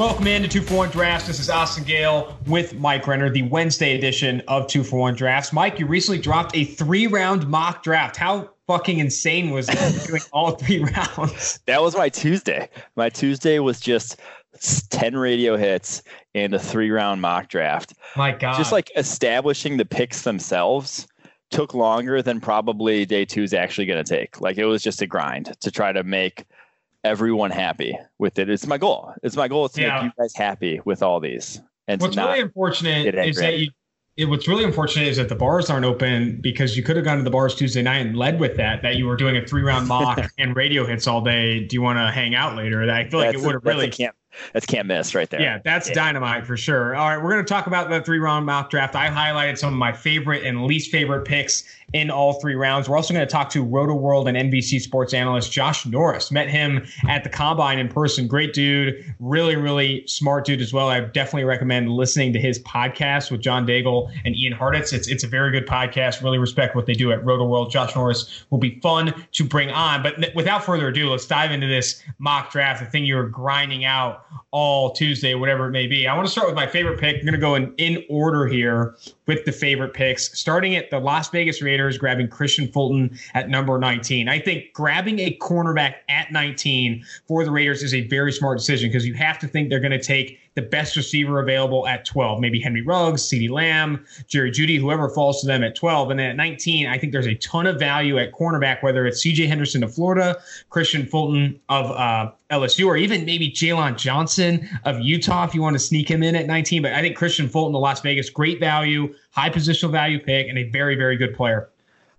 Welcome in to 2 for 1 Drafts. This is Austin Gayle with Mike Renner, the Wednesday edition of 2 for 1 Drafts. Mike, you recently dropped a three round mock draft. How fucking insane was it doing all three rounds? That was my Tuesday. My Tuesday was just 10 radio hits and a three round mock draft. My God. Just like establishing the picks themselves took longer than probably day two is actually going to take. Like it was just a grind to try to make everyone happy with it. It's my goal. It's my goal to yeah. make you guys happy with all these. And what's really unfortunate is that you, it, what's really unfortunate is that the bars aren't open because you could have gone to the bars Tuesday night and led with that. That you were doing a three round mock and radio hits all day. Do you want to hang out later? I feel like that's it would have really can't that's can't miss right there. Yeah, that's yeah. dynamite for sure. All right, we're going to talk about the three round mock draft. I highlighted some of my favorite and least favorite picks in all three rounds. We're also going to talk to Rotoworld and NBC sports analyst Josh Norris. Met him at the combine in person. Great dude, really, really smart dude as well. I definitely recommend listening to his podcast with John Daigle and Ian Hartitz. It's it's a very good podcast. Really respect what they do at Rotoworld. Josh Norris will be fun to bring on. But without further ado, let's dive into this mock draft, the thing you're grinding out all Tuesday, whatever it may be. I want to start with my favorite pick. I'm going to go in, in order here with the favorite picks, starting at the Las Vegas Raiders, grabbing Kristian Fulton at number 19. I think grabbing a cornerback at 19 for the Raiders is a very smart decision because you have to think they're going to take the best receiver available at 12. Maybe Henry Ruggs, CeeDee Lamb, Jerry Jeudy, whoever falls to them at 12. And then at 19, I think there's a ton of value at cornerback, whether it's CJ Henderson of Florida, Kristian Fulton of uh, LSU, or even maybe Jaylon Johnson of Utah if you want to sneak him in at 19. But I think Kristian Fulton of Las Vegas, great value, high positional value pick, and a very, very good player.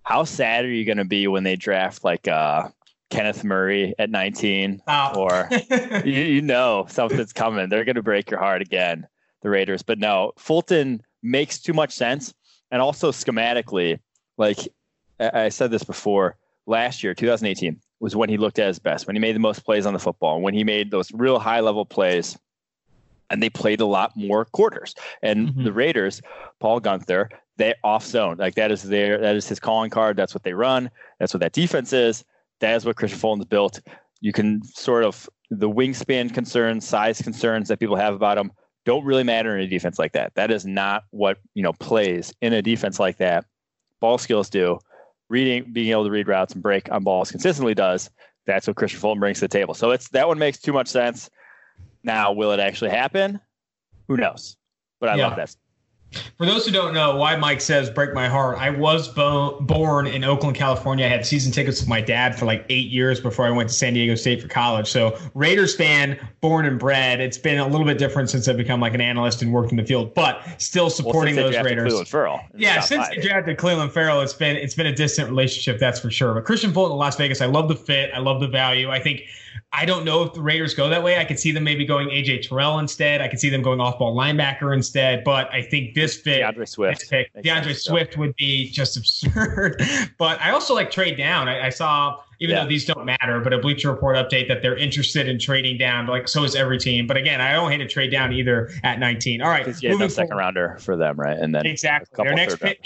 How sad are you going to be when they draft like uh, Kenneth Murray at 19, oh. or you, you, know something's coming. They're going to break your heart again, the Raiders. But no, Fulton makes too much sense, and also schematically, like I said this before, last year, 2018 was when he looked at his best, when he made the most plays on the football, when he made those real high level plays. And they played a lot more quarters. And mm-hmm. the Raiders, Paul Guenther, they off zone. Like that is their that is his calling card. That's what they run. That's what that defense is. That is what Kristian Fulton's built. You can sort of the wingspan concerns, size concerns that people have about him don't really matter in a defense like that. That is not what you know plays in a defense like that. Ball skills do. Reading, being able to read routes and break on balls consistently does. That's what Kristian Fulton brings to the table. So it's that one makes too much sense. Now, will it actually happen? Who knows? But I yeah. love that. For those who don't know why Mike says break my heart, I was bo- born in Oakland, California. I had season tickets with my dad for like eight years before I went to San Diego State for college. So Raiders fan, born and bred. It's been a little bit different since I've become like an analyst and worked in the field, but still supporting well, those Raiders. Ferrell. Yeah, since they drafted Clelin Ferrell, it's been it's been a distant relationship, that's for sure. But Kristian Fulton in Las Vegas, I love the fit. I love the value. I think I don't know if the Raiders go that way. I could see them maybe going AJ Terrell instead. I could see them going off ball linebacker instead. But I think this fit, D'Andre Swift, pick, D'Andre Swift would be just absurd. but I also like trade down. I, I saw, even yeah. though these don't matter, but a Bleacher Report update that they're interested in trading down. Like so is every team. But again, I don't hate a trade down either at 19. All right, no second rounder for them, right? And then exactly their next pick.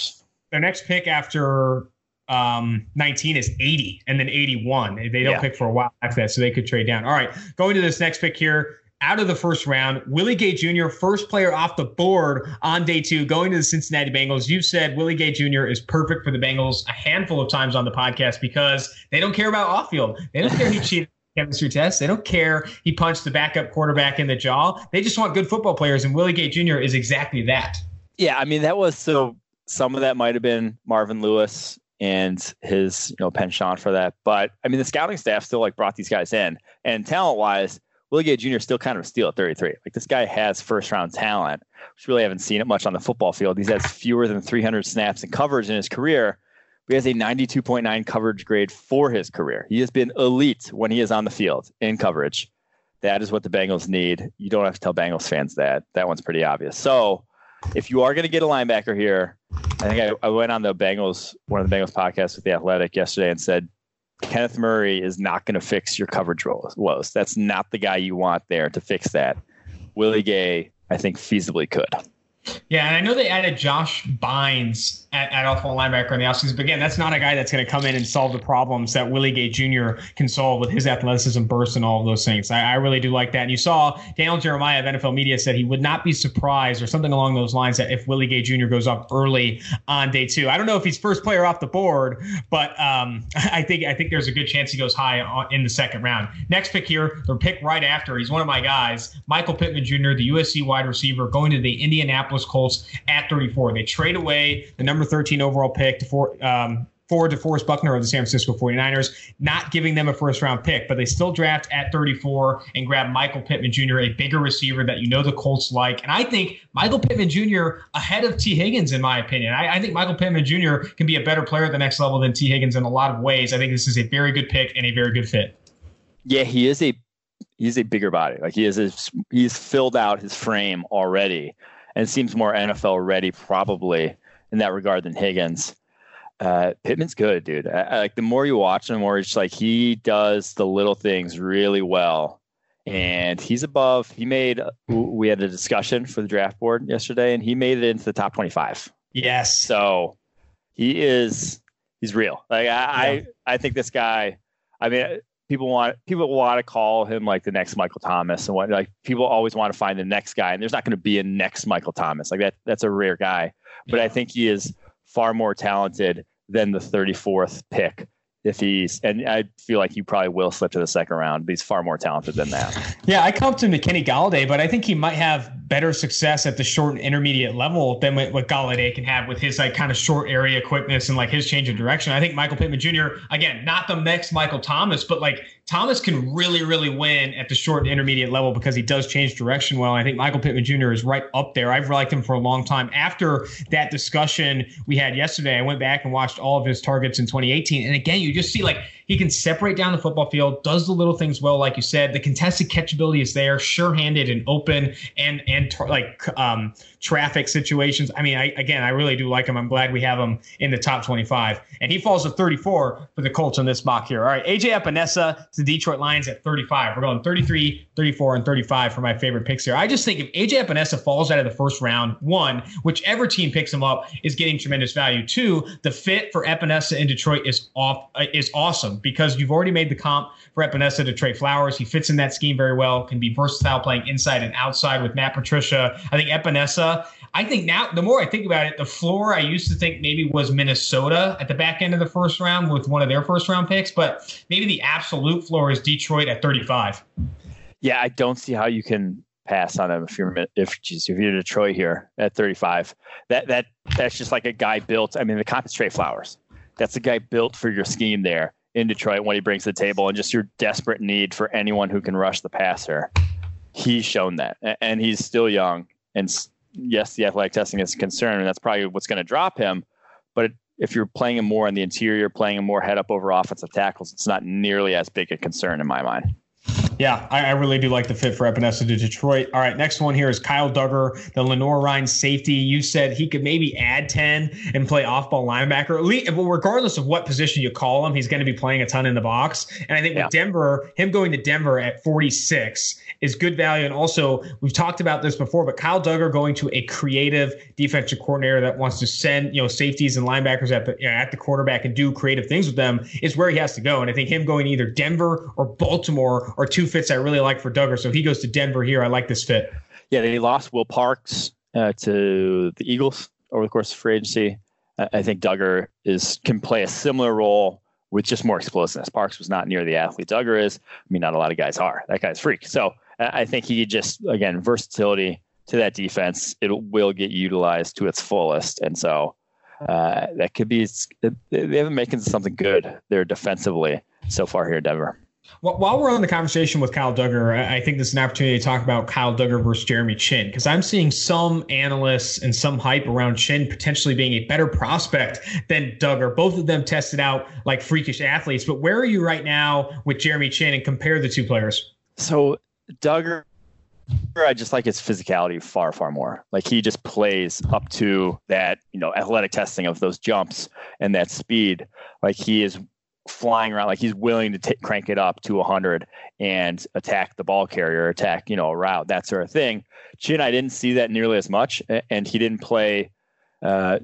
Their next pick after um, 19 is 80 and then 81. They don't yeah. pick for a while after that, so they could trade down. All right, going to this next pick here. Out of the first round, Willie Gay Jr., first player off the board on day two, going to the Cincinnati Bengals. You've said Willie Gay Jr. is perfect for the Bengals a handful of times on the podcast because they don't care about off field. They don't care he cheated chemistry test. They don't care he punched the backup quarterback in the jaw. They just want good football players, and Willie Gay Jr. is exactly that. Yeah, I mean that was so. Some of that might have been Marvin Lewis and his you know penchant for that. But I mean, the scouting staff still like brought these guys in, and talent wise, Willie Gay Jr. still kind of a steal at 33. Like this guy has first round talent, which really haven't seen it much on the football field. He's has fewer than 300 snaps and coverage in his career. But he has a 92.9 coverage grade for his career. He has been elite when he is on the field in coverage. That is what the Bengals need. You don't have to tell Bengals fans that. That one's pretty obvious. So if you are going to get a linebacker here, I think I, I, went on the Bengals, one of the Bengals podcasts with the Athletic yesterday, and said Kenneth Murray is not going to fix your coverage woes. That's not the guy you want there to fix that. Willie Gay, I think, feasibly could. Yeah, and I know they added Josh Bynes at, at off linebacker in the offseason. But again, that's not a guy that's going to come in and solve the problems that Willie Gay Jr. can solve with his athleticism, burst, and all of those things. I, I, really do like that. And you saw Daniel Jeremiah of NFL Media said he would not be surprised or something along those lines that if Willie Gay Jr. goes up early on day two. I don't know if he's first player off the board, but um, I think I think there's a good chance he goes high in the second round. Next pick here, the pick right after. He's one of my guys, Michael Pittman Jr., the USC wide receiver, going to the Indianapolis Colts at 34. They trade away the number 13 overall pick to four. um, forward DeForest Buckner of the San Francisco 49ers, not giving them a first round pick, but they still draft at 34 and grab Michael Pittman Jr., a bigger receiver that you know the Colts like. And I think Michael Pittman Jr. ahead of Tee Higgins, in my opinion. I, I, think Michael Pittman Jr. can be a better player at the next level than Tee Higgins in a lot of ways. I think this is a very good pick and a very good fit. Yeah, he is a he's a bigger body. Like he is a, he's filled out his frame already and seems more NFL ready probably in that regard than Higgins. Uh, Pittman's good, dude. I, I, like the more you watch him, the more it's like he does the little things really well. And he's above. He made. We had a discussion for the draft board yesterday, and he made it into the top twenty-five. Yes. So he is. He's real. Like I, yeah. I, I think this guy. I mean, people want people want to call him like the next Michael Thomas and what like people always want to find the next guy and there's not going to be a next Michael Thomas like that that's a rare guy but. I think he is far more talented than the 34th pick if he's and I feel like he probably will slip to the second round, but he's far more talented than that. Yeah, I comped him to Kenny Golladay, but I think he might have better success at the short and intermediate level than what, what Golladay can have with his like kind of short area quickness and like his change of direction. I think Michael Pittman Jr. again, not the next Michael Thomas, but like Thomas can really, really win at the short and intermediate level because he does change direction well. I think Michael Pittman Jr. is right up there. I've liked him for a long time. After that discussion we had yesterday, I went back and watched all of his targets in 2018. And again, you just see like he can separate down the football field, does the little things well, like you said. The contested catchability is there, sure-handed and open, and and like um, traffic situations. I mean, I, again, I really do like him. I'm glad we have him in the top 25, and he falls to 34 for the Colts in this mock here. All right, AJ Epenesa to the Detroit Lions at 35. We're going 33, 34, and 35 for my favorite picks here. I just think if AJ Epenesa falls out of the first round, one, whichever team picks him up is getting tremendous value. Two, the fit for Epenesa in Detroit is off is awesome because you've already made the comp for Epenesa to Trey Flowers. He fits in that scheme very well, can be versatile playing inside and outside with Matt Patricia. I think Epenesa, I think now, the more I think about it, the floor I used to think maybe was Minnesota at the back end of the first round with one of their first round picks, but maybe the absolute floor is Detroit at 35. Yeah, I don't see how you can pass on him if you're if geez, if you're Detroit here at 35. That that that's just like a guy built. I mean, the comp is Trey Flowers. That's a guy built for your scheme there in Detroit what he brings to the table and just your desperate need for anyone who can rush the passer. He's shown that, and he's still young. And yes, the athletic testing is a concern, and that's probably what's going to drop him. But if you're playing him more on the interior, playing him more head up over offensive tackles, it's not nearly as big a concern in my mind. Yeah, I, I, really do like the fit for Epenesa to Detroit. All right, next one here is Kyle Dugger, the Lenoir-Rhyne safety. You said he could maybe add 10 and play off ball linebacker. Well, regardless of what position you call him, he's going to be playing a ton in the box. And I think yeah. with Denver, him going to Denver at 46 is good value. And also, we've talked about this before, but Kyle Dugger going to a creative defensive coordinator that wants to send you know safeties and linebackers at the you know, at the quarterback and do creative things with them is where he has to go. And I think him going either Denver or Baltimore are two fits I really like for Dugger. So if he goes to Denver here. I like this fit. Yeah, they lost Will Parks uh, to the Eagles over the course of free agency. I think Dugger is can play a similar role with just more explosiveness. Parks was not near the athlete Dugger is. I mean, not a lot of guys are. That guy's freak. So I think he just again versatility to that defense. It will get utilized to its fullest, and so uh, that could be. They have been making something good there defensively so far here in Denver. Well, while we're on the conversation with Kyle Dugger, I think this is an opportunity to talk about Kyle Dugger versus Jeremy Chinn because I'm seeing some analysts and some hype around Chinn potentially being a better prospect than Dugger. Both of them tested out like freakish athletes, but where are you right now with Jeremy Chinn and compare the two players? So Dugger, I just like his physicality far, far more. Like he just plays up to that, you know, athletic testing of those jumps and that speed. Like he is flying around like he's willing to t- crank it up to 100 and attack the ball carrier attack you know a route that sort of thing Chinn i didn't see that nearly as much and he didn't play uh,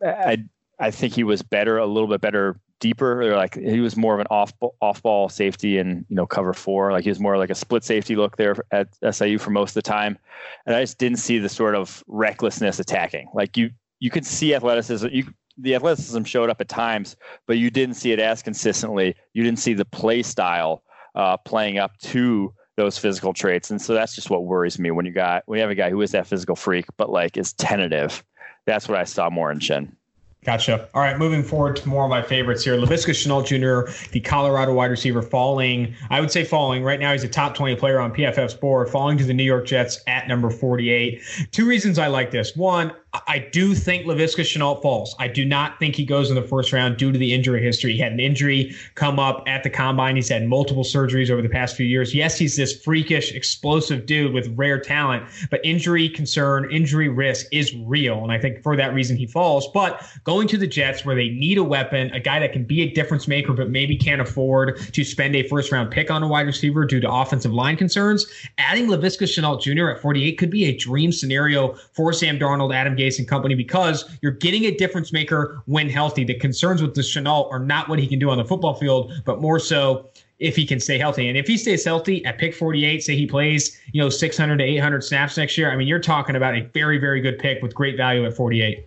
i i think he was better a little bit better deeper or like he was more of an off off ball safety and you know cover four like he was more like a split safety look there at SIU for most of the time and I just didn't see the sort of recklessness attacking like you you could see athleticism you the athleticism showed up at times, but you didn't see it as consistently. You didn't see the play style uh, playing up to those physical traits, and so that's just what worries me when you got when you have a guy who is that physical freak, but like is tentative. That's what I saw more in Chinn. Gotcha. All right, moving forward to more of my favorites here. Laviska Shenault Jr., the Colorado wide receiver, falling. I would say falling. Right now, he's a top 20 player on PFF's board, falling to the New York Jets at number 48. Two reasons I like this. One, I do think Laviska Shenault falls. I do not think he goes in the first round due to the injury history. He had an injury come up at the combine. He's had multiple surgeries over the past few years. Yes, he's this freakish, explosive dude with rare talent, but injury concern, injury risk is real. And I think for that reason he falls. But going to the Jets where they need a weapon, a guy that can be a difference maker, but maybe can't afford to spend a first round pick on a wide receiver due to offensive line concerns, adding Laviska Shenault Jr. at 48 could be a dream scenario for Sam Darnold, Adam Gase, and company because you're getting a difference maker when healthy. The concerns with the Shenault are not what he can do on the football field, but more so if he can stay healthy. And if he stays healthy at pick 48, say he plays, you know, 600 to 800 snaps next year, I mean, you're talking about a very, very good pick with great value at 48.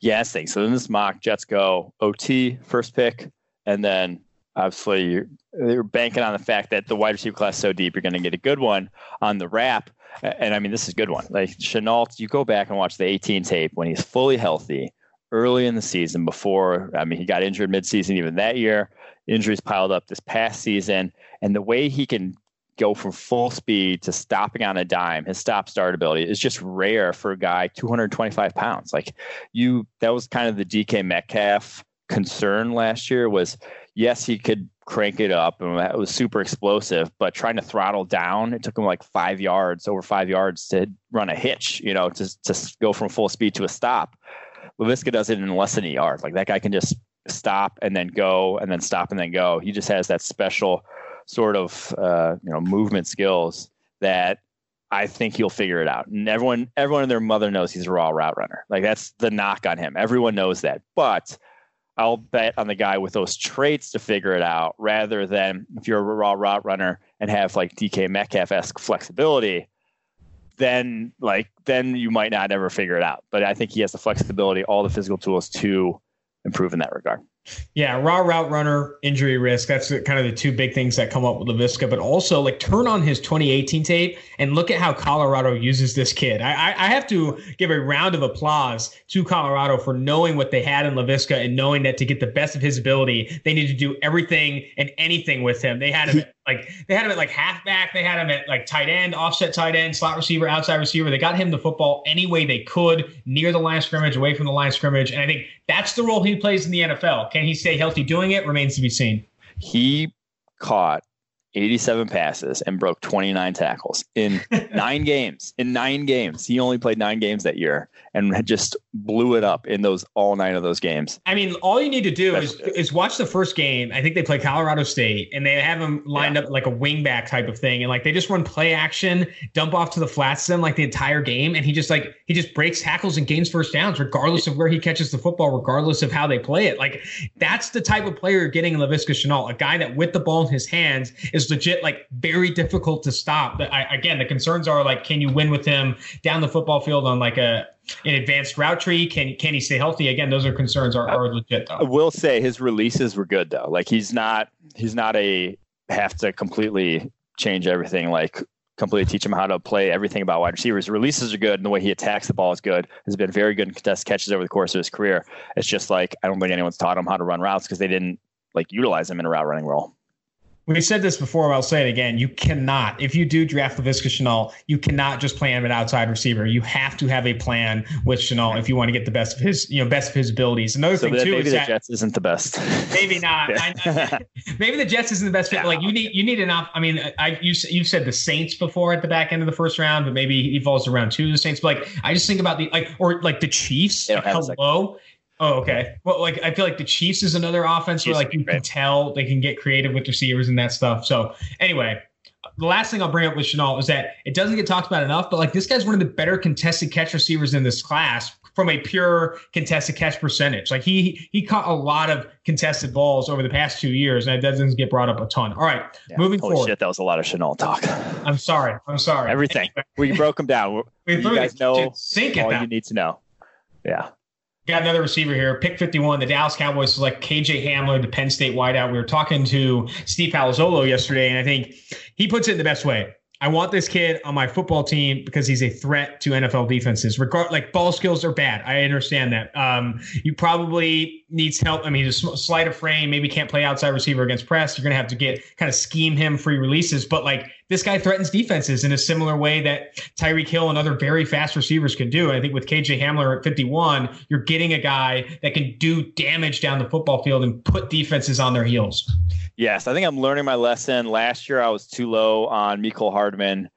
Yeah, I think so. In this mock, Jets go OT first pick, and then obviously you're, you're banking on the fact that the wide receiver class so deep, you're going to get a good one on the wrap. And I mean, this is a good one. Like Shenault, you go back and watch the 18 tape when he's fully healthy early in the season before, I mean, he got injured midseason even that year. Injuries piled up this past season. And the way he can go from full speed to stopping on a dime. His stop start ability is just rare for a guy 225 pounds. Like you, that was kind of the DK Metcalf concern last year was yes, he could crank it up and it was super explosive, but trying to throttle down, it took him like five yards, over five yards to run a hitch, you know, to, to go from full speed to a stop. Laviska does it in less than a yard. Like that guy can just stop and then go and then stop and then go. He just has that special sort of uh, you know movement skills that I think he'll figure it out. And everyone, everyone and their mother knows he's a raw route runner. Like that's the knock on him. Everyone knows that. But I'll bet on the guy with those traits to figure it out rather than if you're a raw route runner and have like DK Metcalf esque flexibility, then like then you might not ever figure it out. But I think he has the flexibility, all the physical tools to improve in that regard. Yeah, raw route runner, injury risk. That's kind of the two big things that come up with Laviska. But also, like, turn on his 2018 tape and look at how Colorado uses this kid. I, I have to give a round of applause to Colorado for knowing what they had in Laviska and knowing that to get the best of his ability, they need to do everything and anything with him. They had him like they had him at like halfback, they had him at like tight end, offset tight end, slot receiver, outside receiver. They got him the football any way they could, near the line of scrimmage, away from the line of scrimmage. And I think that's the role he plays in the NFL. Can he stay healthy doing it? Remains to be seen. He caught 87 passes and broke 29 tackles in nine games. In nine games, he only played nine games that year and just blew it up in those all nine of those games. I mean, all you need to do is, is watch the first game. I think they play Colorado State and they have him lined yeah. up like a wingback type of thing, and like they just run play action, dump off to the flats them like the entire game, and he just like he just breaks tackles and gains first downs regardless of where he catches the football, regardless of how they play it. Like that's the type of player you're getting in Laviska Shenault, a guy that with the ball in his hands is is legit like very difficult to stop. But I, again, the concerns are like, can you win with him down the football field on like a an advanced route tree? Can can he stay healthy? Again, those are concerns are, are legit though. I will say his releases were good though. Like he's not he's not a have to completely change everything like completely teach him how to play everything about wide receivers. releases are good, and the way he attacks the ball is good. Has been very good in contest catches over the course of his career. It's just like I don't think anyone's taught him how to run routes because they didn't like utilize him in a route running role. We've said this before, I'll say it again. You cannot, if you do draft Laviska Shenault, you cannot just play him an outside receiver. You have to have a plan with Shenault if you want to get the best of his, you know, best of his abilities. Another so thing too maybe is the that Jets isn't the best. Maybe not. I, maybe the Jets isn't the best fit. Yeah. Like you need, you need enough. I mean, I you you've said the Saints before at the back end of the first round, but maybe he falls around two of the Saints. But like I just think about the like or like the Chiefs. Hello Oh, okay. Well, like I feel like the Chiefs is another offense where like you can tell they can get creative with receivers and that stuff. So anyway, the last thing I'll bring up with Shenault is that it doesn't get talked about enough, but like this guy's one of the better contested catch receivers in this class from a pure contested catch percentage. Like he he caught a lot of contested balls over the past two years, and it doesn't get brought up a ton. All right, yeah, moving holy forward. Shit, that was a lot of Shenault talk. I'm sorry. I'm sorry. Everything. we broke him down. We you guys know sink all you need to know. Yeah. Got another receiver here, pick 51. The Dallas Cowboys select KJ Hamler, the Penn State wideout. We were talking to Steve Palazzolo yesterday, and I think he puts it in the best way. I want this kid on my football team because he's a threat to NFL defenses. Regard like ball skills are bad. I understand that. Um, you probably needs help. I mean, a slight of frame, maybe can't play outside receiver against press. You're gonna have to get kind of scheme him free releases. But like this guy threatens defenses in a similar way that Tyreek Hill and other very fast receivers can do. And I think with KJ Hamler at 51, you're getting a guy that can do damage down the football field and put defenses on their heels. Yes, I think I'm learning my lesson. Last year, I was too low on Mecole Hardman.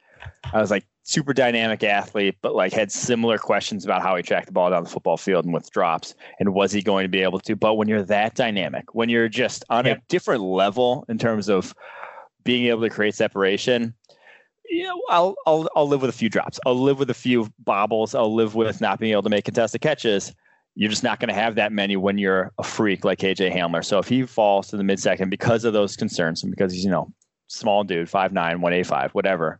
I was like super dynamic athlete, but like had similar questions about how he tracked the ball down the football field and with drops, and was he going to be able to? But when you're that dynamic, when you're just on a different level in terms of being able to create separation, you know, I'll I'll I'll live with a few drops. I'll live with a few bobbles. I'll live with not being able to make contested catches you're just not going to have that many when you're a freak like AJ Hamler. So if he falls to the mid second because of those concerns and because he's, you know, small dude, 5'9, 185, whatever,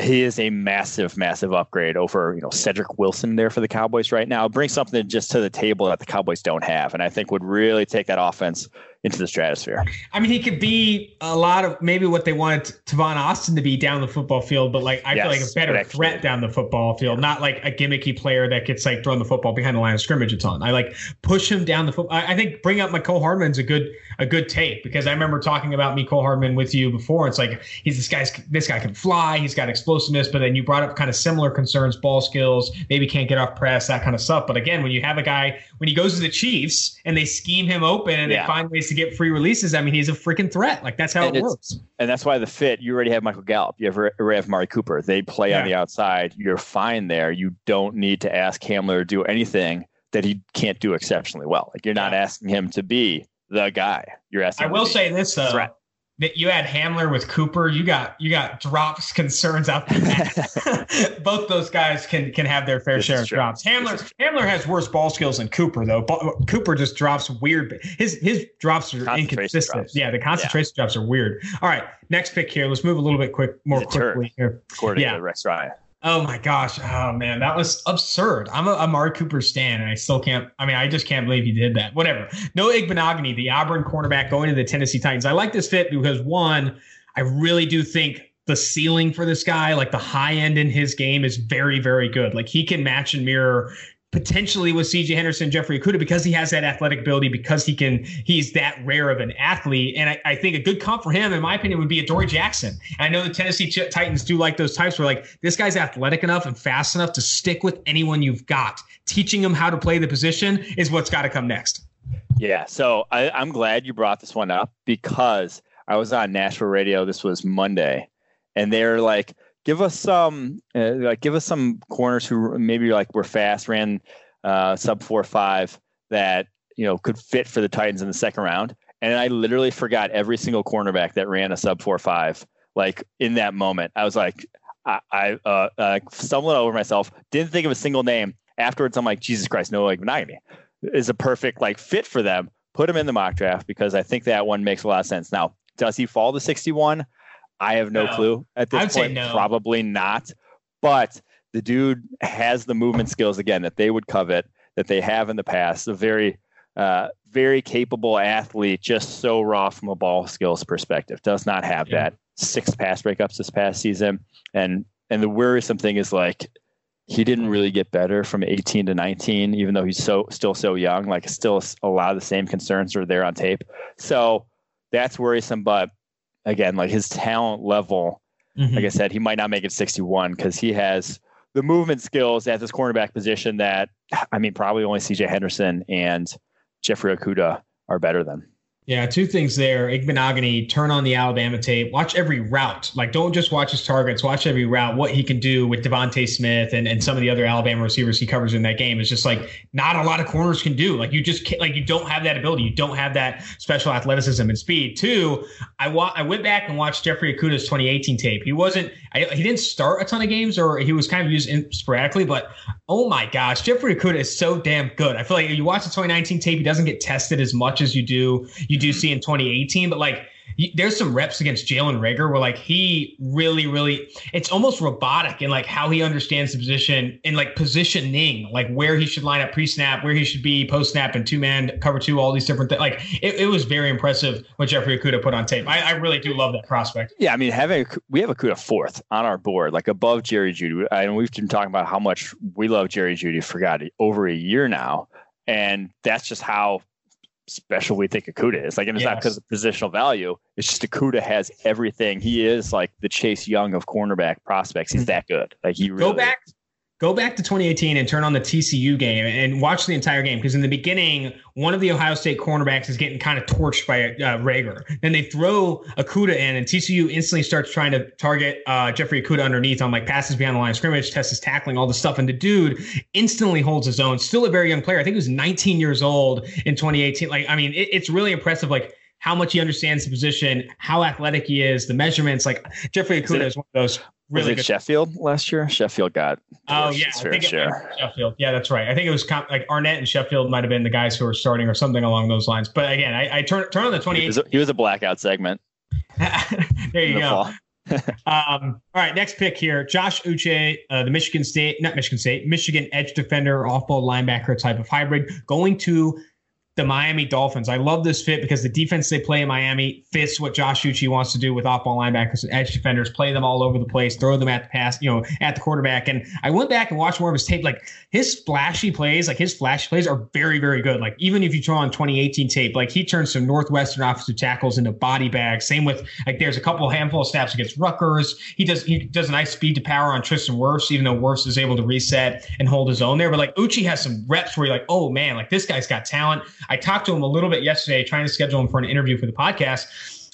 he is a massive, massive upgrade over, you know, Cedric Wilson there for the Cowboys right now. Bring something just to the table that the Cowboys don't have. And I think would really take that offense into the stratosphere. I mean, he could be a lot of maybe what they wanted Tavon Austin to be down the football field, but like I yes, feel like a better threat down the football field, not like a gimmicky player that gets like thrown the football behind the line of scrimmage a ton. I like push him down the football. I, I think bring up Mecole Hardman's a good a good take because I remember talking about Mecole Hardman with you before. It's like he's this guy's this guy can fly, he's got explosiveness, but then you brought up kind of similar concerns, ball skills, maybe can't get off press, that kind of stuff. But again, when you have a guy when he goes to the Chiefs and they scheme him open and yeah. they find ways to get free releases, I mean, he's a freaking threat. Like that's how and it works. And that's why the fit. You already have Michael Gallup. You have already have Mari Cooper. They play yeah. on the outside. You're fine there. You don't need to ask Hamler to do anything that he can't do exceptionally well. Like you're not yeah. asking him to be the guy. You're asking. I will say this though. Threat you had Hamler with Cooper, you got you got drops concerns out there. Both those guys can can have their fair this share of drops. Hamler Hamler has worse ball skills than Cooper though. Cooper just drops weird. His his drops are inconsistent. Drops. Yeah, the concentration yeah. drops are weird. All right, next pick here. Let's move a little bit quick more quickly here. According yeah. to Rex Ryan. Oh my gosh. Oh man, that was absurd. I'm a, Amari Cooper stan, and I still can't. I mean, I just can't believe he did that. Whatever. Noah Igbinoghene, the Auburn cornerback, going to the Tennessee Titans. I like this fit because one, I really do think the ceiling for this guy, like the high end in his game, is very, very good. Like he can match and mirror potentially with CJ Henderson, Jeffrey Okudah, because he has that athletic ability, because he can, he's that rare of an athlete. And I, I think a good comp for him, in my opinion, would be Adoree' Jackson. And I know the Tennessee Titans do like those types where like this guy's athletic enough and fast enough to stick with anyone you've got. Teaching him how to play the position is what's got to come next. Yeah. So I, I'm glad you brought this one up because I was on Nashville radio. This was Monday, and they're like, give us some uh, like give us some corners who maybe like were fast, ran uh, sub four five that you know could fit for the Titans in the second round. And I literally forgot every single cornerback that ran a sub four five. Like in that moment, I was like, I, I uh, uh, stumbled over myself. Didn't think of a single name. Afterwards, I'm like, Jesus Christ, no, like Monogamy is a perfect like fit for them. Put him in the mock draft because I think that one makes a lot of sense. Now, does he fall to 61? I have no, no. clue at this point. No. Probably not. But the dude has the movement skills again that they would covet that they have in the past. A very, uh, very capable athlete, just so raw from a ball skills perspective. Does not have yeah. that six pass breakups this past season. And and the worrisome thing is like he didn't really get better from 18 to 19, even though he's so still so young. Like still a lot of the same concerns are there on tape. So that's worrisome. But again, like his talent level, mm-hmm. like I said, he might not make it 61 because he has the movement skills at this cornerback position that, I mean, probably only CJ Henderson and Jeffrey Okudah are better than. Yeah, two things there. Igbinoghene, turn on the Alabama tape. Watch every route. Like, don't just watch his targets. Watch every route. What he can do with DeVonta Smith and, and some of the other Alabama receivers he covers in that game is just like not a lot of corners can do. Like, you just can't, like you don't have that ability. You don't have that special athleticism and speed. Two, I wa- I went back and watched Jeffrey Okudah's 2018 tape. He wasn't. I, he didn't start a ton of games, or he was kind of used in sporadically. But oh my gosh, Jeffrey Okudah is so damn good. I feel like you watch the 2019 tape, he doesn't get tested as much as you do. You do mm-hmm. see in 2018, but like there's some reps against Jalen Reagor where like he really, really, it's almost robotic in like how he understands the position and like positioning, like where he should line up pre-snap, where he should be post-snap and two-man cover two, all these different things. Like it, it was very impressive what Jeffrey Okudah put on tape. I, I, really do love that prospect. Yeah, I mean, having we have Okudah fourth on our board, like above Jerry Jeudy. And we've been talking about how much we love Jerry Jeudy for God over a year now. And that's just how special we think Okudah is. Like, and it's yes. not because of positional value. It's just Okudah has everything. He is like the Chase Young of cornerback prospects. He's mm-hmm. that good. Like he really go back go back to 2018 and turn on the TCU game and watch the entire game because in the beginning, one of the Ohio State cornerbacks is getting kind of torched by uh, Reagor. Then they throw Okudah in, and TCU instantly starts trying to target uh, Jeffrey Okudah underneath on like passes beyond the line of scrimmage, tests his tackling, all the stuff. And the dude instantly holds his own. Still a very young player. I think he was 19 years old in 2018. Like, I mean, it, it's really impressive. Like, how much he understands the position, how athletic he is, the measurements. Like Jeffrey Okudah is, is one of those really was it Sheffield last year? Sheffield got oh yeah, I think. Sheffield. Yeah, that's right. I think it was comp- like Arnette and Sheffield might have been the guys who were starting or something along those lines. But again, I, I turn turn on the twenty. He, he, was a blackout segment. there you go. um, all right, next pick here, Josh Uche, uh, the Michigan State, not Michigan State, Michigan edge defender, off-ball linebacker type of hybrid, going to the Miami Dolphins. I love this fit because the defense they play in Miami fits what Josh Uche wants to do with off-ball linebackers and edge defenders, play them all over the place, throw them at the pass, you know, at the quarterback. And I went back and watched more of his tape. Like his flashy plays, like his flashy plays are very, very good. Like even if you throw on 2018 tape, like he turns some Northwestern offensive tackles into body bags. Same with like there's a couple handful of snaps against Rutgers. He does he does a nice speed to power on Tristan Wirfs, even though Wirfs is able to reset and hold his own there. But like Uche has some reps where you're like, oh man, like this guy's got talent. I talked to him a little bit yesterday, trying to schedule him for an interview for the podcast.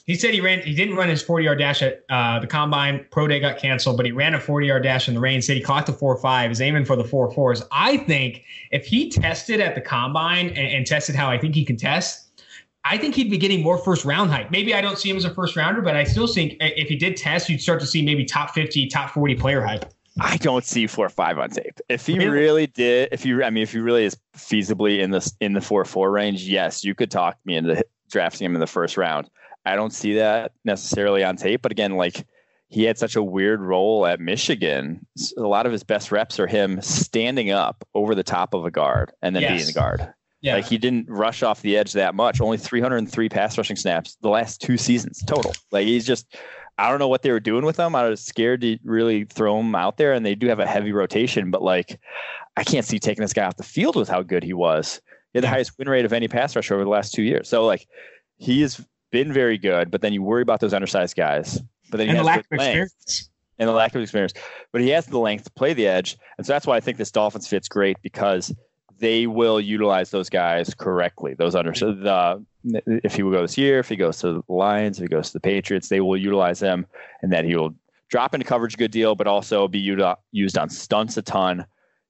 He said he ran, he didn't run his 40 yard dash at uh, the combine. Pro day got canceled, but he ran a 40 yard dash in the rain. Said he caught the four five. Is aiming for the four fours. I think if he tested at the combine and, and tested how I think he can test, I think he'd be getting more first round hype. Maybe I don't see him as a first rounder, but I still think if he did test, you'd start to see maybe top 50, top 40 player hype. I don't see four five on tape. If he really did, if you, I mean, if he really is feasibly in the in the four four range, yes, you could talk me into drafting him in the first round. I don't see that necessarily on tape, but again, like he had such a weird role at Michigan. A lot of his best reps are him standing up over the top of a guard and then yes. being the guard. Yeah. Like he didn't rush off the edge that much. Only 303 pass rushing snaps the last two seasons total. Like he's just I don't know what they were doing with them. I was scared to really throw them out there, and they do have a heavy rotation, but like I can't see taking this guy off the field with how good he was. He had the highest win rate of any pass rusher over the last two years. So like he has been very good, but then you worry about those undersized guys. But then he and has the lack of experience. And the lack of experience. But he has the length to play the edge. And so that's why I think this Dolphins fits great because they will utilize those guys correctly. Those under the if he goes here, if he goes to the Lions, if he goes to the Patriots, they will utilize him, and that he will drop into coverage a good deal, but also be used on stunts a ton.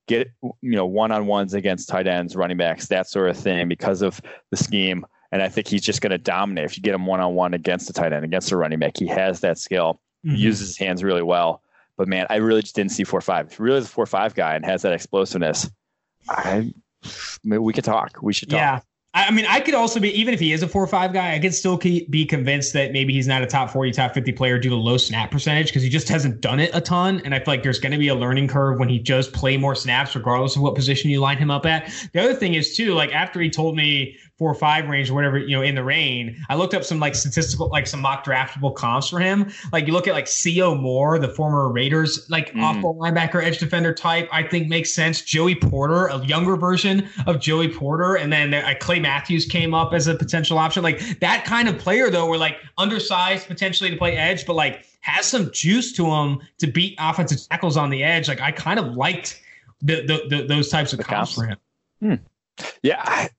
Get you know one on ones against tight ends, running backs, that sort of thing, because of the scheme. And I think he's just going to dominate if you get him one on one against a tight end, against a running back. He has that skill. Mm-hmm. Uses his hands really well. But man, I really just didn't see four five. If he really is a four five guy and has that explosiveness, I we could talk. We should talk. Yeah. I mean, I could also be, even if he is a four or five guy, I could still be convinced that maybe he's not a top 40, top 50 player due to low snap percentage because he just hasn't done it a ton. And I feel like there's going to be a learning curve when he does play more snaps, regardless of what position you line him up at. The other thing is, too, like after he told me four or five range or whatever, you know, in the rain. I looked up some like statistical, like some mock draftable comps for him. Like you look at like Sio Moore, the former Raiders, like mm. off ball linebacker, edge defender type, I think makes sense. Joey Porter, a younger version of Joey Porter. And then uh, Clay Matthews came up as a potential option. Like that kind of player, though, we're like undersized potentially to play edge, but like has some juice to him to beat offensive tackles on the edge. Like I kind of liked the, the, the those types of comps for him. Hmm. Yeah, I,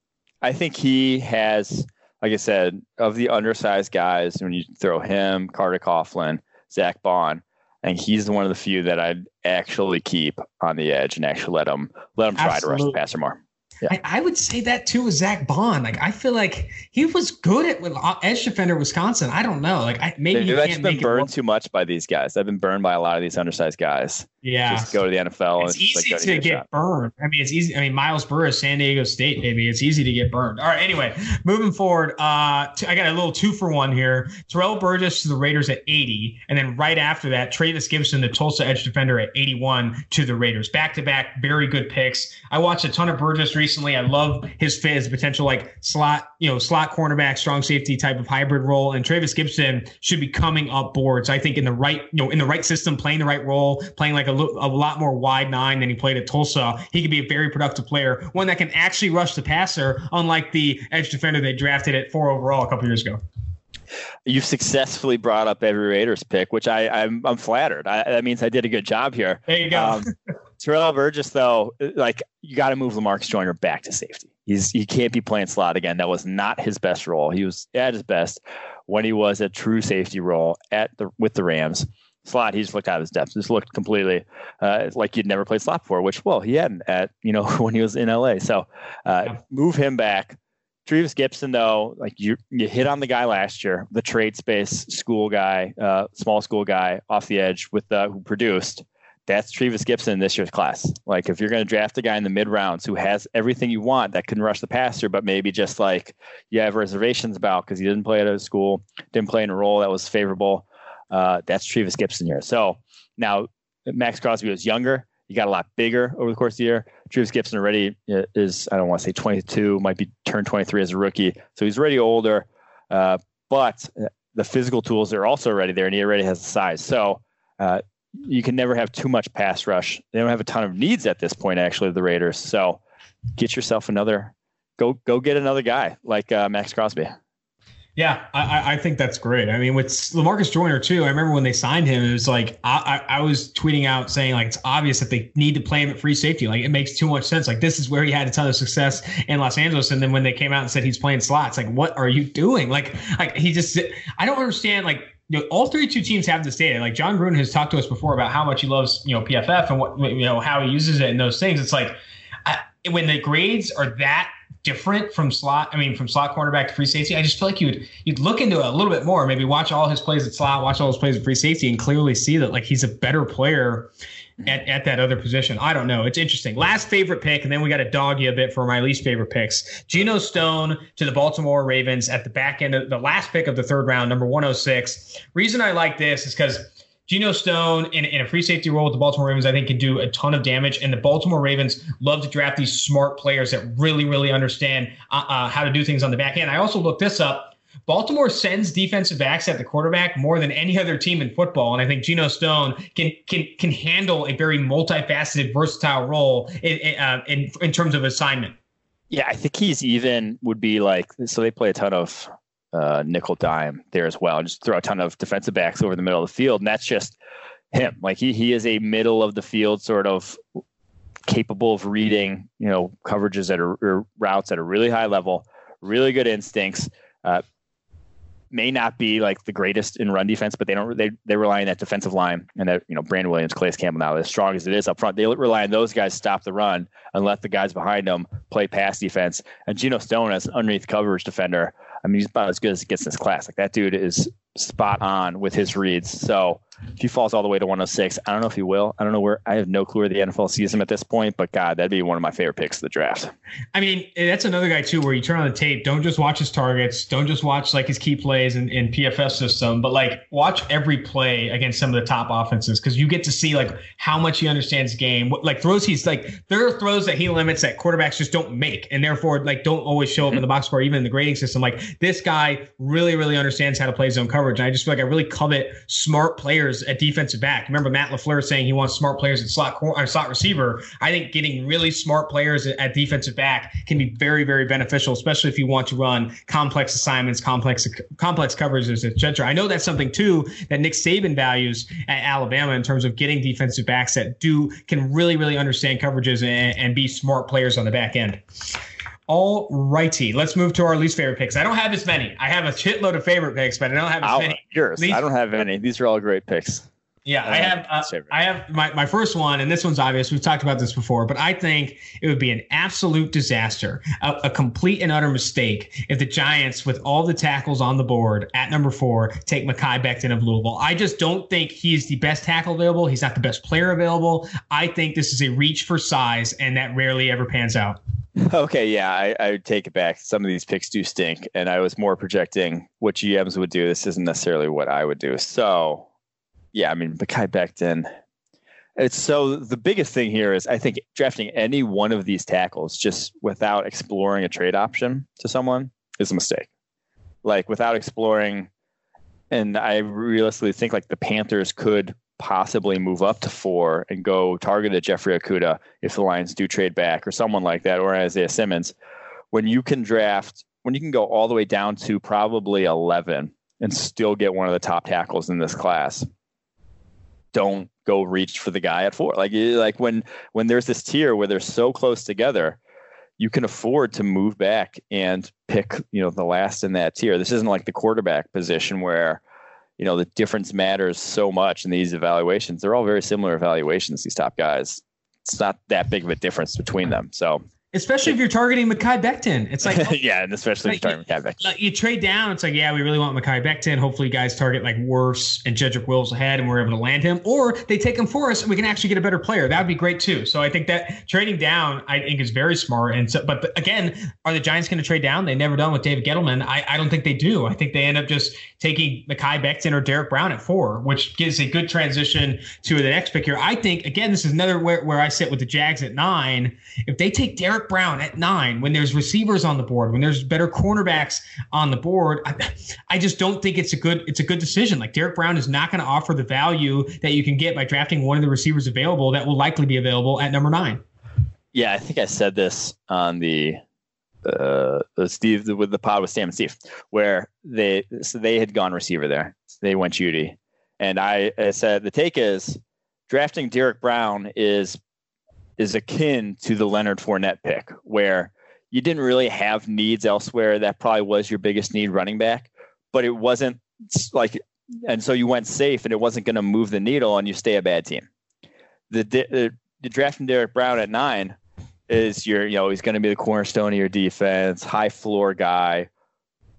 I think he has like I said, of the undersized guys, when you throw him, Carter Coughlin, Zack Baun, and he's one of the few that I'd actually keep on the edge and actually let him let him try Absolutely. to rush the passer more. Yeah. I, I, would say that too with Zack Baun. Like I feel like he was good at with uh, edge defender Wisconsin. I don't know. Like I, maybe they've actually been burned too much by these guys. I've been burned by a lot of these undersized guys. Yeah, just go to the NFL. It's easy like to get burned. I mean, it's easy. I mean, Miles Burris, San Diego State, maybe it's easy to get burned. All right. Anyway, moving forward, uh, I got a little two for one here. Terrell Burgess to the Raiders at 80, and then right after that, Trevis Gibson, the Tulsa edge defender, at 81 to the Raiders. Back to back, very good picks. I watched a ton of Burgess recently. I love his fit as potential like slot, you know, slot cornerback, strong safety type of hybrid role. And Trevis Gibson should be coming up boards. I think in the right, you know, in the right system, playing the right role, playing like a, a lot more wide nine than he played at Tulsa. He could be a very productive player, one that can actually rush the passer, unlike the edge defender they drafted at four overall a couple years ago. You've successfully brought up every Raiders pick, which I, I'm, I'm flattered. I, that means I did a good job here. There you go. Um, Terrell Burgess, though, like you got to move Lamarcus Joyner back to safety. He's he can't be playing slot again. That was not his best role. He was at his best when he was a true safety role at the with the Rams. Slot, he just looked out of his depth. Just looked completely uh, like he'd never played slot before, which well he hadn't at you know when he was in LA. So uh, yeah. move him back. Trevis Gibson, though, like you, you hit on the guy last year, the trade space school guy, uh, small school guy off the edge with uh, who produced that's Trevis Gibson in this year's class. Like if you're going to draft a guy in the mid rounds who has everything you want that can rush the passer, but maybe just like you have reservations about because he didn't play at a school, didn't play in a role that was favorable. Uh, that's Trevis Gibson here. So now Maxx Crosby was younger. He got a lot bigger over the course of the year. Trevis Gibson already is, I don't want to say 22, might be turned 23 as a rookie. So he's already older, uh, but the physical tools are also already there and he already has the size. So uh, you can never have too much pass rush. They don't have a ton of needs at this point, actually, the Raiders. So get yourself another, go go get another guy like uh, Maxx Crosby. Yeah, I, I think that's great. I mean, with Lamarcus Joyner too. I remember when they signed him, it was like I, I, I was tweeting out saying like it's obvious that they need to play him at free safety. Like it makes too much sense. Like this is where he had a ton of success in Los Angeles, and then when they came out and said he's playing slots, like what are you doing? Like like he just I don't understand like you know, all 32 teams have this data. Like Jon Gruden has talked to us before about how much he loves, you know, PFF and what, you know, how he uses it and those things. It's like I, when the grades are that different from slot, I mean, from slot cornerback to free safety, I just feel like you'd you'd look into it a little bit more. Maybe watch all his plays at slot, watch all his plays at free safety, and clearly see that like he's a better player at, at that other position. I don't know. It's interesting. Last favorite pick, and then we got to dog you a bit for my least favorite picks. Geno Stone to the Baltimore Ravens at the back end of the last pick of the third round, number 106. Reason I like this is because Geno Stone in, in, a free safety role with the Baltimore Ravens, I think, can do a ton of damage. And the Baltimore Ravens love to draft these smart players that really, really understand uh, uh, how to do things on the back end. I also looked this up. Baltimore sends defensive backs at the quarterback more than any other team in football, and I think Geno Stone can can can handle a very multifaceted, versatile role in uh, in, in terms of assignment. Yeah, I think he's even would be like so. They play a ton of uh, nickel dime there as well, just throw a ton of defensive backs over the middle of the field, and that's just him. Like he he is a middle of the field sort of capable of reading you know coverages at a, routes at a really high level, really good instincts. Uh, may not be like the greatest in run defense, but they don't they they rely on that defensive line and that you know Brandon Williams, Calais Campbell now as strong as it is up front, they rely on those guys to stop the run and let the guys behind them play pass defense. And Geno Stone as an underneath coverage defender, I mean he's about as good as it gets in this class. Like that dude is spot on with his reads. So if he falls all the way to 106, I don't know if he will. I don't know where. I have no clue where the NFL sees him at this point. But God, that'd be one of my favorite picks of the draft. I mean, that's another guy too, where you turn on the tape. Don't just watch his targets. Don't just watch like his key plays in, in PFF system, but like watch every play against some of the top offenses because you get to see like how much he understands game. What like throws he's like there are throws that he limits that quarterbacks just don't make, and therefore like don't always show up in the box score, even in the grading system. Like this guy really, really understands how to play zone coverage, and I just feel like I really covet smart players at defensive back. Remember Matt LaFleur saying he wants smart players at slot or uh, slot receiver. I think getting really smart players at defensive back can be very, very beneficial, especially if you want to run complex assignments, complex complex coverages, etc. I know that's something too that Nick Saban values at Alabama in terms of getting defensive backs that do can really, really understand coverages and, and be smart players on the back end. All righty, let's move to our least favorite picks. I don't have as many. I have a shitload of favorite picks, but I don't have as I'll, many. Yours. Least- I don't have any. These are all great picks. Yeah, I have. Uh, I have my, my first one, and this one's obvious. We've talked about this before, but I think it would be an absolute disaster, a, a, complete and utter mistake if the Giants, with all the tackles on the board at number four, take Mekhi Becton of Louisville. I just don't think he's the best tackle available. He's not the best player available. I think this is a reach for size, and that rarely ever pans out. Okay, yeah, I, I would take it back. Some of these picks do stink, and I was more projecting what GMs would do. This isn't necessarily what I would do. So yeah, I mean, Mekhi Becton. It's so the biggest thing here is I think drafting any one of these tackles just without exploring a trade option to someone is a mistake. Like without exploring, and I realistically think like the Panthers could possibly move up to four and go target a Jeffrey Okudah if the Lions do trade back or someone like that or Isaiah Simmons. When you can draft, when you can go all the way down to probably 11 and still get one of the top tackles in this class, don't go reach for the guy at four. Like like when when there's this tier where they're so close together, you can afford to move back and pick you know the last in that tier. This isn't like the quarterback position where you know the difference matters so much in these evaluations. They're all very similar evaluations. These top guys. It's not that big of a difference between them. So Especially if you're targeting Mekhi Becton. It's like yeah, and especially like, if you're targeting Mekhi Becton. You trade down, it's like, yeah, we really want Mekhi Becton. Hopefully guys target like Wirfs and Jedrick Wills ahead and we're able to land him. Or they take him for us and we can actually get a better player. That would be great too. So I think that trading down, I think is very smart. And so but again, are the Giants going to trade down? They never done with David Gettleman. I, I don't think they do. I think they end up just taking Mekhi Becton or Derrick Brown at four, which gives a good transition to the next pick here. I think again, this is another where, where I sit with the Jags at nine. If they take Derrick Brown at nine, when there's receivers on the board, when there's better cornerbacks on the board, I, I just don't think it's a good it's a good decision. Like Derrick Brown is not going to offer the value that you can get by drafting one of the receivers available that will likely be available at number nine. Yeah, I think I said this on the uh, Steve with the pod with Sam and Steve, where they so they had gone receiver there. They went Jeudy, and I, I said the take is drafting Derrick Brown is is akin to the Leonard Fournette pick, where you didn't really have needs elsewhere. That probably was your biggest need running back, but it wasn't like, and so you went safe and it wasn't going to move the needle and you stay a bad team. The, the, the drafting Derrick Brown at nine is your, you know, he's going to be the cornerstone of your defense, high floor guy,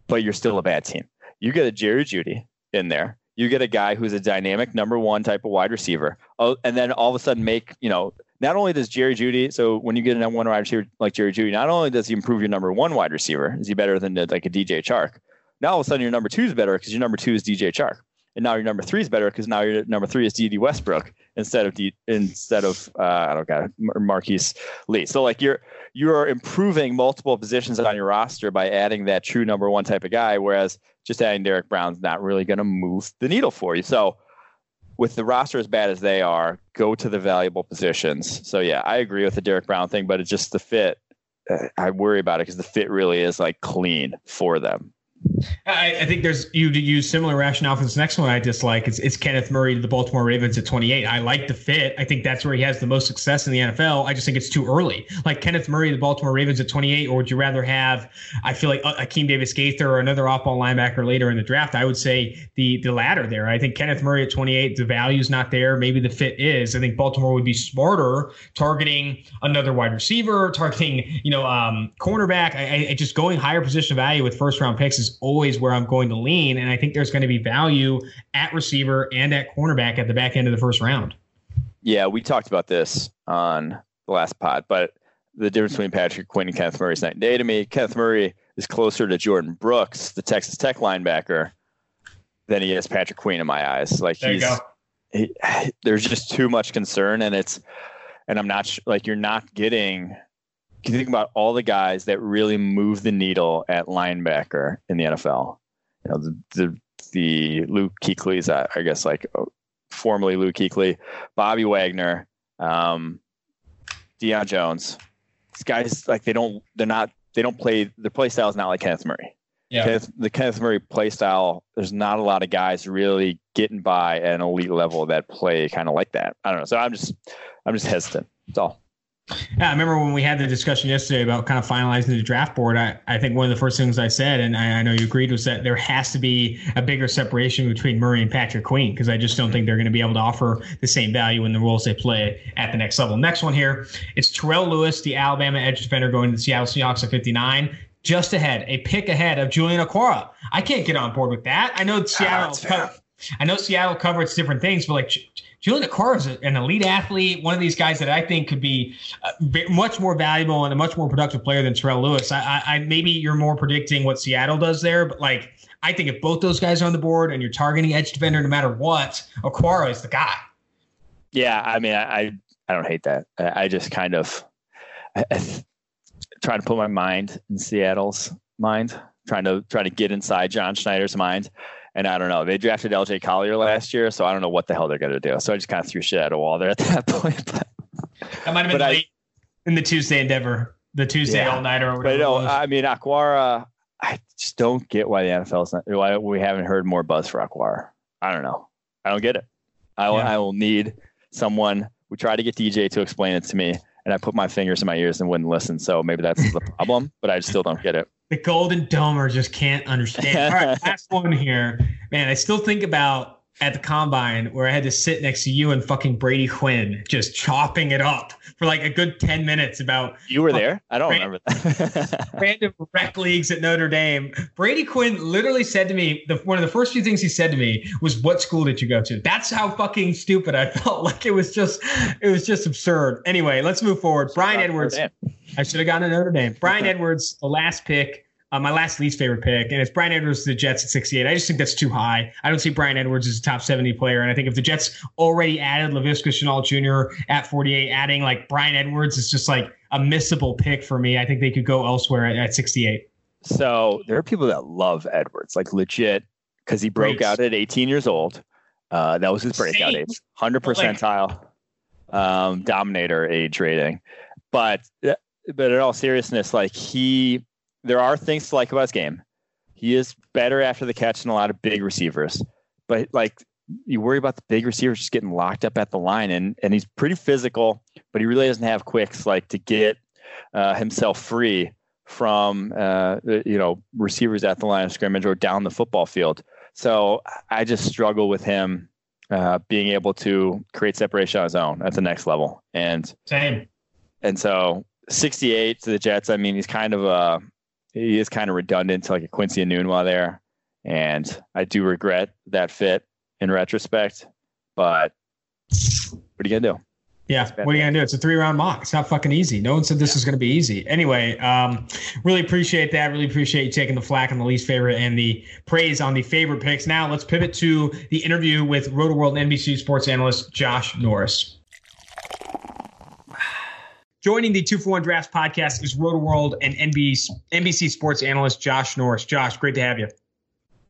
but you're still a bad team. You get a Jerry Jeudy in there. You get a guy who's a dynamic number one type of wide receiver. Oh, and then all of a sudden make, you know, not only does Jerry Jeudy, so when you get a number one wide receiver like Jerry Jeudy, not only does he improve your number one wide receiver, is he better than like a DJ Chark? Now all of a sudden your number two is better because your number two is DJ Chark, and now your number three is better because now your number three is Dede Westbrook instead of D, instead of uh, I don't got Marquise Lee. So like you're you're improving multiple positions on your roster by adding that true number one type of guy, whereas just adding Derrick Brown's not really going to move the needle for you. So with the roster as bad as they are, go to the valuable positions. So yeah, I agree with the Derrick Brown thing, but it's just the fit. Uh, I worry about it because the fit really is like clean for them. I, I, think there's you use similar rationale for this next one. I dislike it's, it's Kenneth Murray to the Baltimore Ravens at 28. I like the fit. I think that's where he has the most success in the NFL. I just think it's too early. Like Kenneth Murray, to the Baltimore Ravens at 28, or would you rather have? I feel like Akeem Davis Gaither or another off-ball linebacker later in the draft. I would say the the latter there. I think Kenneth Murray at 28, the value's not there. Maybe the fit is. I think Baltimore would be smarter targeting another wide receiver, targeting you know um, cornerback. I, I just going higher position value with first round picks is is always where I'm going to lean. And I think there's going to be value at receiver and at cornerback at the back end of the first round. Yeah, we talked about this on the last pod, but the difference between Patrick Queen and Kenneth Murray is night and day to me. Kenneth Murray is closer to Jordyn Brooks, the Texas Tech linebacker, than he is Patrick Queen in my eyes. Like there he's, he, there's just too much concern, and it's, and I'm not like you're not getting you think about all the guys that really move the needle at linebacker in the NFL, you know, the the, the Luke Kuechly's, I, I guess, like oh, formerly Luke Kuechly, Bobby Wagner, um, Deion Jones. These guys, like, they don't, they're not, they don't play, their play style is not like Kenneth Murray. Yeah. Kenneth, the Kenneth Murray play style, there's not a lot of guys really getting by at an elite level that play kind of like that. I don't know. So I'm just, I'm just hesitant. That's all. Yeah, I remember when we had the discussion yesterday about kind of finalizing the draft board. I, I think one of the first things I said, and I, I know you agreed, was that there has to be a bigger separation between Murray and Patrick Queen because I just don't think they're going to be able to offer the same value in the roles they play at the next level. Next one here, it's Terrell Lewis, the Alabama edge defender, going to the Seattle Seahawks at 59 just ahead, a pick ahead of Julian Okwara. I can't get on board with that. I know ah, Seattle. Oh, I know Seattle covers different things, but like Julian Okwara is an elite athlete, one of these guys that I think could be uh, much more valuable and a much more productive player than Terrell Lewis. I, I, I, maybe you're more predicting what Seattle does there, but like I think if both those guys are on the board and you're targeting edge defender no matter what, Okwara is the guy. Yeah, I mean, I I don't hate that. I, I just kind of trying to put my mind in Seattle's mind, trying to try to get inside John Schneider's mind. And I don't know. They drafted LJ Collier uh-huh. last year, so I don't know what the hell they're going to do. So I just kind of threw shit at a wall there at that point. But, that might have been late I, in the Tuesday endeavor, the Tuesday yeah, all nighter. But no, I mean Okwara. I just don't get why the NFL's not, why we haven't heard more buzz for Okwara. I don't know. I don't get it. I will, yeah. I will need someone. We tried to get DJ to explain it to me, and I put my fingers in my ears and wouldn't listen. So maybe that's the problem, but I still don't get it the Golden Domer just can't understand. All right, last one here. Man, I still think about at the combine where I had to sit next to you and fucking Brady Quinn just chopping it up for like a good 10 minutes about you were there? I don't random, remember that. random rec leagues at notre dame. Brady quinn literally said to me the, one of the first few things he said to me was what school did you go to? That's how fucking stupid i felt. Like it was just it was just absurd. Anyway let's move forward. Bryan edwards. I should have gone to notre dame. Bryan edwards the last pick uh, my last least favorite pick, and it's Bryan Edwards to the Jets at 68. I just think that's too high. I don't see Bryan Edwards as a top 70 player. And I think if the Jets already added Laviska Shenault Jr. at 48, adding like Bryan Edwards is just like a missable pick for me. I think they could go elsewhere at, at 68. So there are people that love Edwards, like legit, because he broke Great. out at 18 years old. Uh, that was his breakout Same. age, 100 percentile um, dominator age rating. But but in all seriousness, like he there are things to like about his game. He is better after the catch than a lot of big receivers, but like you worry about the big receivers just getting locked up at the line, and and he's pretty physical, but he really doesn't have quicks like to get uh, himself free from uh, you know receivers at the line of scrimmage or down the football field. So I just struggle with him uh, being able to create separation on his own at the next level. And same. And so 68 to the Jets. I mean, he's kind of a he is kind of redundant to like a Quincy Enunwa there. And I do regret that fit in retrospect. But what are you gonna do? Yeah, what are you gonna do? It's a three round mock. It's not fucking easy. No one said this was gonna be easy. Anyway, um, really appreciate that. Really appreciate you taking the flack on the least favorite and the praise on the favorite picks. Now let's pivot to the interview with Rotoworld NBC sports analyst Josh Norris. Joining the Two for One Drafts podcast is Rotoworld and NBC, NBC sports analyst Josh Norris. Josh, great to have you.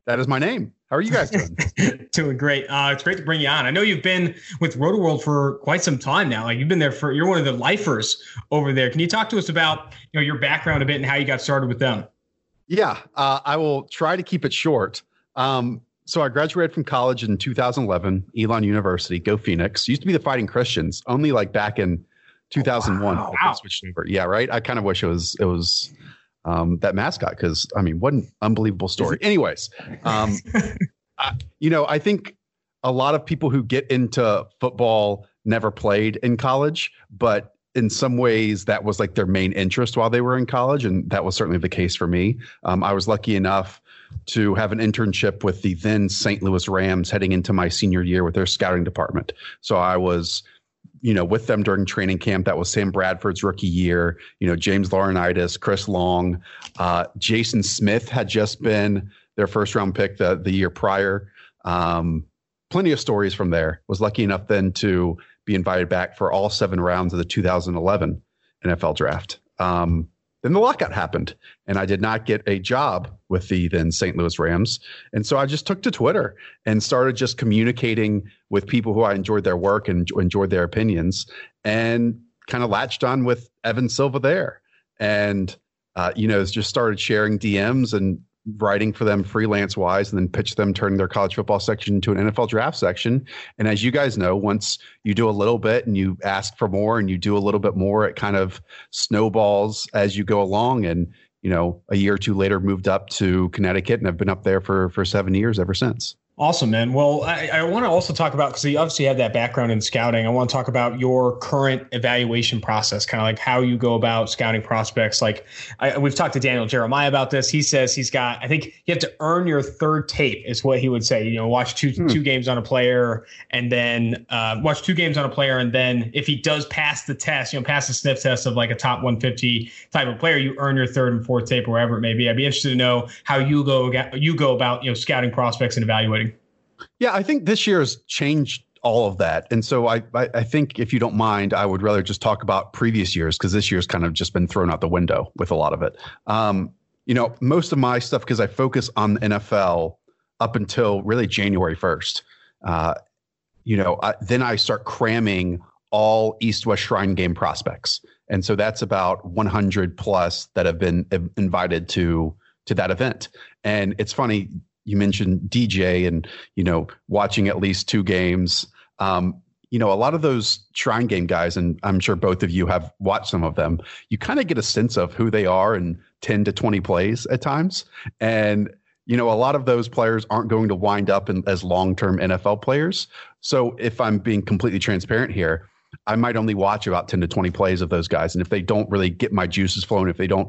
That is my name. How are you guys doing? doing great. Uh, it's great to bring you on. I know you've been with Rotoworld for quite some time now. Like you've been there for you're one of the lifers over there. Can you talk to us about you know your background a bit and how you got started with them? Yeah, uh, I will try to keep it short. Um, so I graduated from college in 2011, Elon University. Go Phoenix! Used to be the Fighting Christians. Only like back in 2001 wow. wow. switched over. Yeah, right. I kind of wish it was it was um, that mascot because I mean, what an unbelievable story. Anyways, um, I, you know, I think a lot of people who get into football never played in college, but in some ways that was like their main interest while they were in college, and that was certainly the case for me. Um, I was lucky enough to have an internship with the then St. Louis Rams heading into my senior year with their scouting department. So I was you know, with them during training camp. That was Sam Bradford's rookie year. You know, James Laurinaitis, Chris Long, uh, Jason Smith had just been their first round pick the the year prior. Um, plenty of stories from there. Was lucky enough then to be invited back for all seven rounds of the 2011 NFL draft. Um, then the lockout happened, and I did not get a job with the then St. Louis Rams. And so I just took to Twitter and started just communicating with people who I enjoyed their work and enjoyed their opinions, and kind of latched on with Evan Silva there. And uh, you know, just started sharing DMs and writing for them freelance wise and then pitch them turning their college football section into an NFL draft section. And as you guys know, once you do a little bit and you ask for more and you do a little bit more, it kind of snowballs as you go along. And, you know, a year or two later moved up to Connecticut and I've been up there for for seven years ever since. Awesome, man. Well, I, I want to also talk about because you obviously have that background in scouting. I want to talk about your current evaluation process, kind of like how you go about scouting prospects. Like I, we've talked to Daniel Jeremiah about this. He says he's got. I think you have to earn your third tape, is what he would say. You know, watch two hmm. two games on a player, and then uh, watch two games on a player, and then if he does pass the test, you know, pass the sniff test of like a top 150 type of player, you earn your third and fourth tape, or wherever it may be. I'd be interested to know how you go you go about you know scouting prospects and evaluating. Yeah, I think this year has changed all of that. And so I, I, I think if you don't mind, I would rather just talk about previous years because this year's kind of just been thrown out the window with a lot of it. Um, you know, most of my stuff because I focus on the NFL up until really January first. Uh, you know, I, then I start cramming all East West Shrine Game prospects, and so that's about 100 plus that have been invited to to that event. And it's funny you mentioned DJ and you know watching at least two games. Um, you know, a lot of those Shrine Game guys, and I'm sure both of you have watched some of them. You kind of get a sense of who they are in 10 to 20 plays at times, and you know, a lot of those players aren't going to wind up in, as long-term NFL players. So, if I'm being completely transparent here, I might only watch about 10 to 20 plays of those guys, and if they don't really get my juices flowing, if they don't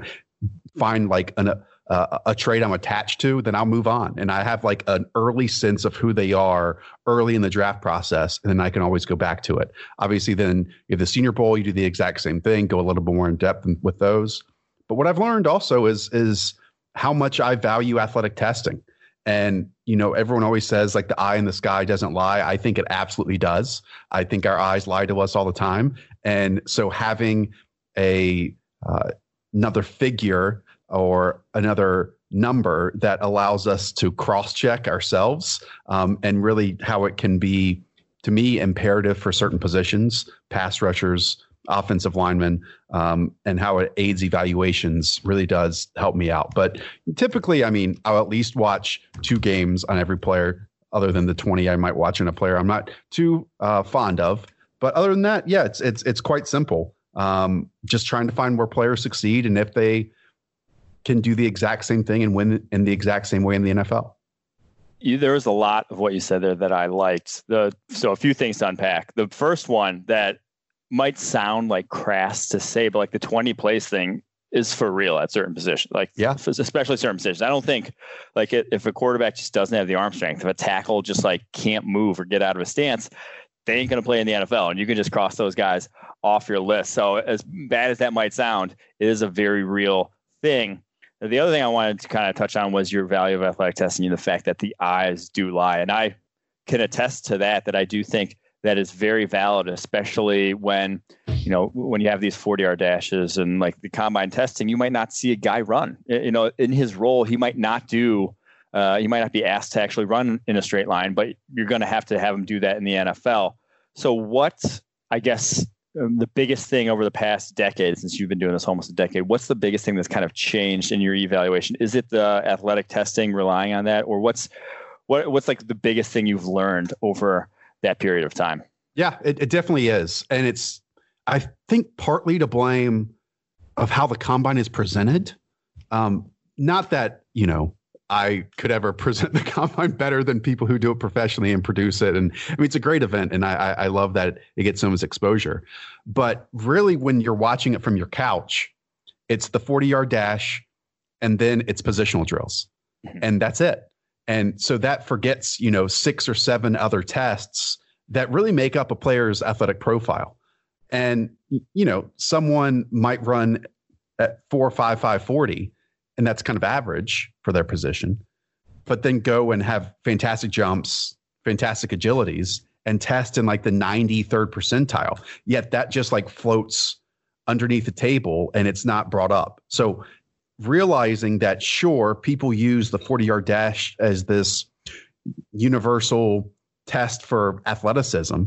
find like an uh, a trade I'm attached to, then I'll move on. And I have like an early sense of who they are early in the draft process, and then I can always go back to it. Obviously, then if the Senior Bowl, you do the exact same thing, go a little bit more in depth with those. But what I've learned also is is how much I value athletic testing. And you know, everyone always says like the eye in the sky doesn't lie. I think it absolutely does. I think our eyes lie to us all the time. And so having a uh, another figure or another number that allows us to cross check ourselves um, and really how it can be to me imperative for certain positions pass rushers offensive linemen um, and how it aids evaluations really does help me out. But typically i mean i'll at least watch two games on every player other than the 20 i might watch in a player i'm not too uh, fond of. But other than that yeah it's it's it's quite simple. Um, just trying to find where players succeed and if they can do the exact same thing and win in the exact same way in the NFL. You, there was a lot of what you said there that I liked. The so a few things to unpack. The first one that might sound like crass to say, but like the twenty place thing is for real at certain positions. Like yeah, especially certain positions. I don't think like it, if a quarterback just doesn't have the arm strength, if a tackle just like can't move or get out of a stance, they ain't going to play in the NFL, and you can just cross those guys off your list. So as bad as that might sound, it is a very real thing. The other thing I wanted to kind of touch on was your value of athletic testing and the fact that the eyes do lie. And I can attest to that, that I do think that is very valid, especially when, you know, when you have these 40 yard dashes and like the combine testing, you might not see a guy run. You know, in his role, he might not do, uh, he might not be asked to actually run in a straight line, but you're going to have to have him do that in the NFL. So, what, I guess, the biggest thing over the past decade since you've been doing this almost a decade what's the biggest thing that's kind of changed in your evaluation? Is it the athletic testing relying on that or what's what, what's like the biggest thing you've learned over that period of time? Yeah it, it definitely is. And it's i think partly to blame of how the combine is presented. Um, not that you know I could ever present the combine better than people who do it professionally and produce it. And I mean, it's a great event, and I, I love that it gets so much exposure. But really, when you're watching it from your couch, it's the 40 yard dash, and then it's positional drills, mm-hmm. and that's it. And so that forgets, you know, six or seven other tests that really make up a player's athletic profile. And you know, someone might run at four five five forty and that's kind of average for their position, but then go and have fantastic jumps, fantastic agilities, and test in like the 93rd percentile. Yet that just like floats underneath the table and it's not brought up. So realizing that sure, people use the 40 yard dash as this universal test for athleticism,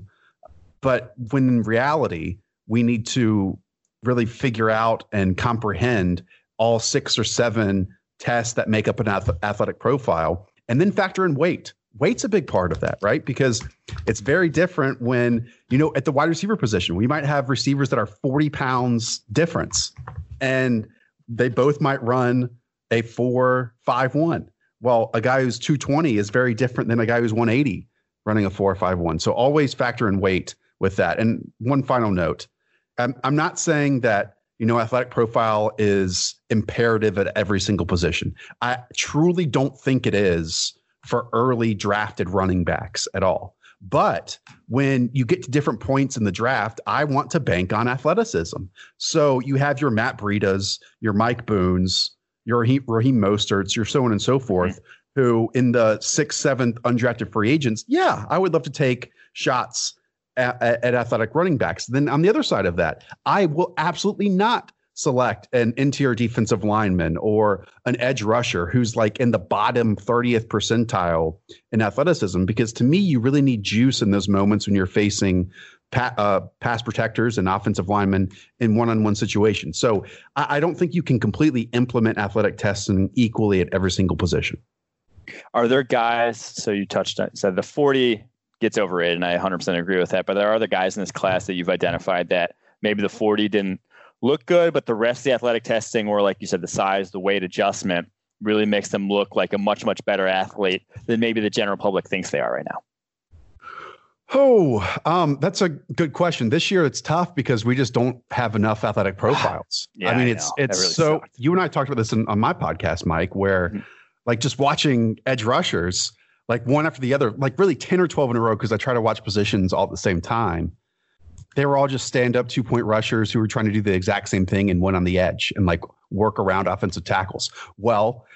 but when in reality, we need to really figure out and comprehend all six or seven tests that make up an athletic profile, and then factor in weight. Weight's a big part of that, right? Because it's very different when, you know, at the wide receiver position, we might have receivers that are 40 pounds difference and they both might run a four, five, one. Well, a guy who's 220 is very different than a guy who's 180 running a four, five, one. So always factor in weight with that. And one final note I'm, I'm not saying that you know, athletic profile is imperative at every single position. I truly don't think it is for early drafted running backs at all. But when you get to different points in the draft, I want to bank on athleticism. So you have your Matt Breidas, your Mike Boones, your Raheem, Mosterts, your so on and so forth, mm-hmm. who in the sixth, seventh undrafted free agents, yeah, I would love to take shots at, at athletic running backs. Then on the other side of that, I will absolutely not select an interior defensive lineman or an edge rusher who's like in the bottom 30th percentile in athleticism because to me you really need juice in those moments when you're facing uh, pass protectors and offensive linemen in one-on-one situations so I-, I don't think you can completely implement athletic testing equally at every single position are there guys so you touched on said the 40 gets overrated, and I 100% agree with that. But there are other guys in this class that you've identified that maybe the 40 didn't look good, but the rest of the athletic testing, or like you said, the size, the weight adjustment, really makes them look like a much, much better athlete than maybe the general public thinks they are right now. Oh, um, that's a good question. This year it's tough because we just don't have enough athletic profiles. yeah, I mean, it's I it's really so. Sucked. You and I talked about this in, on my podcast, Mike, where mm-hmm. like just watching edge rushers like one after the other, like really 10 or 12 in a row, because I try to watch positions all at the same time. They were all just stand up two point rushers who were trying to do the exact same thing and one on the edge and like work around offensive tackles. Well,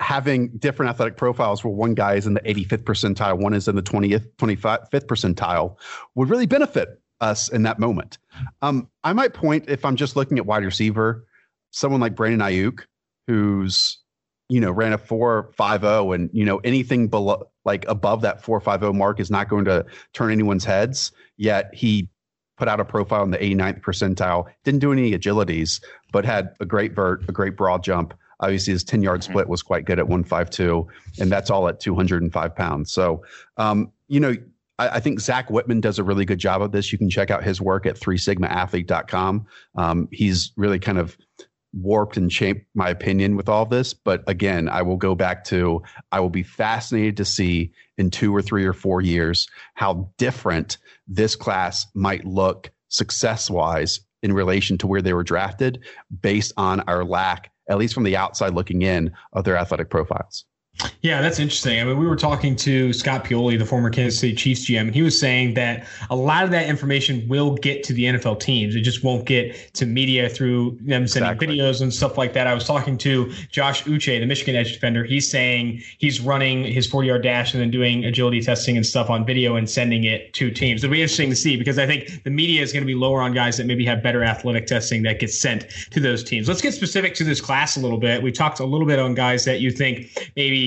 having different athletic profiles where one guy is in the 85th percentile, one is in the 20th, 25th percentile would really benefit us in that moment. Um, I might point if I'm just looking at wide receiver, someone like Brandon Aiyuk, who's you know, ran a 450 and you know anything below like above that four five zero mark is not going to turn anyone's heads. Yet he put out a profile in the 89th percentile. Didn't do any agilities, but had a great vert, a great broad jump. Obviously, his 10 yard mm-hmm. split was quite good at 152, and that's all at 205 pounds. So, um, you know, I, I, think Zach Whitman does a really good job of this. You can check out his work at 3sigmaathlete.com. Um, he's really kind of warped and shaped my opinion with all this. But again, I will go back to I will be fascinated to see in two or three or four years how different this class might look success wise in relation to where they were drafted based on our lack, at least from the outside looking in, of their athletic profiles. Yeah, that's interesting. I mean, we were talking to Scott Pioli, the former Kansas City Chiefs GM, and he was saying that a lot of that information will get to the NFL teams. It just won't get to media through them sending exactly. videos and stuff like that. I was talking to Josh Uche, the Michigan edge defender. He's saying he's running his 40 yard dash and then doing agility testing and stuff on video and sending it to teams. It'll be interesting to see because I think the media is going to be lower on guys that maybe have better athletic testing that gets sent to those teams. Let's get specific to this class a little bit. We talked a little bit on guys that you think maybe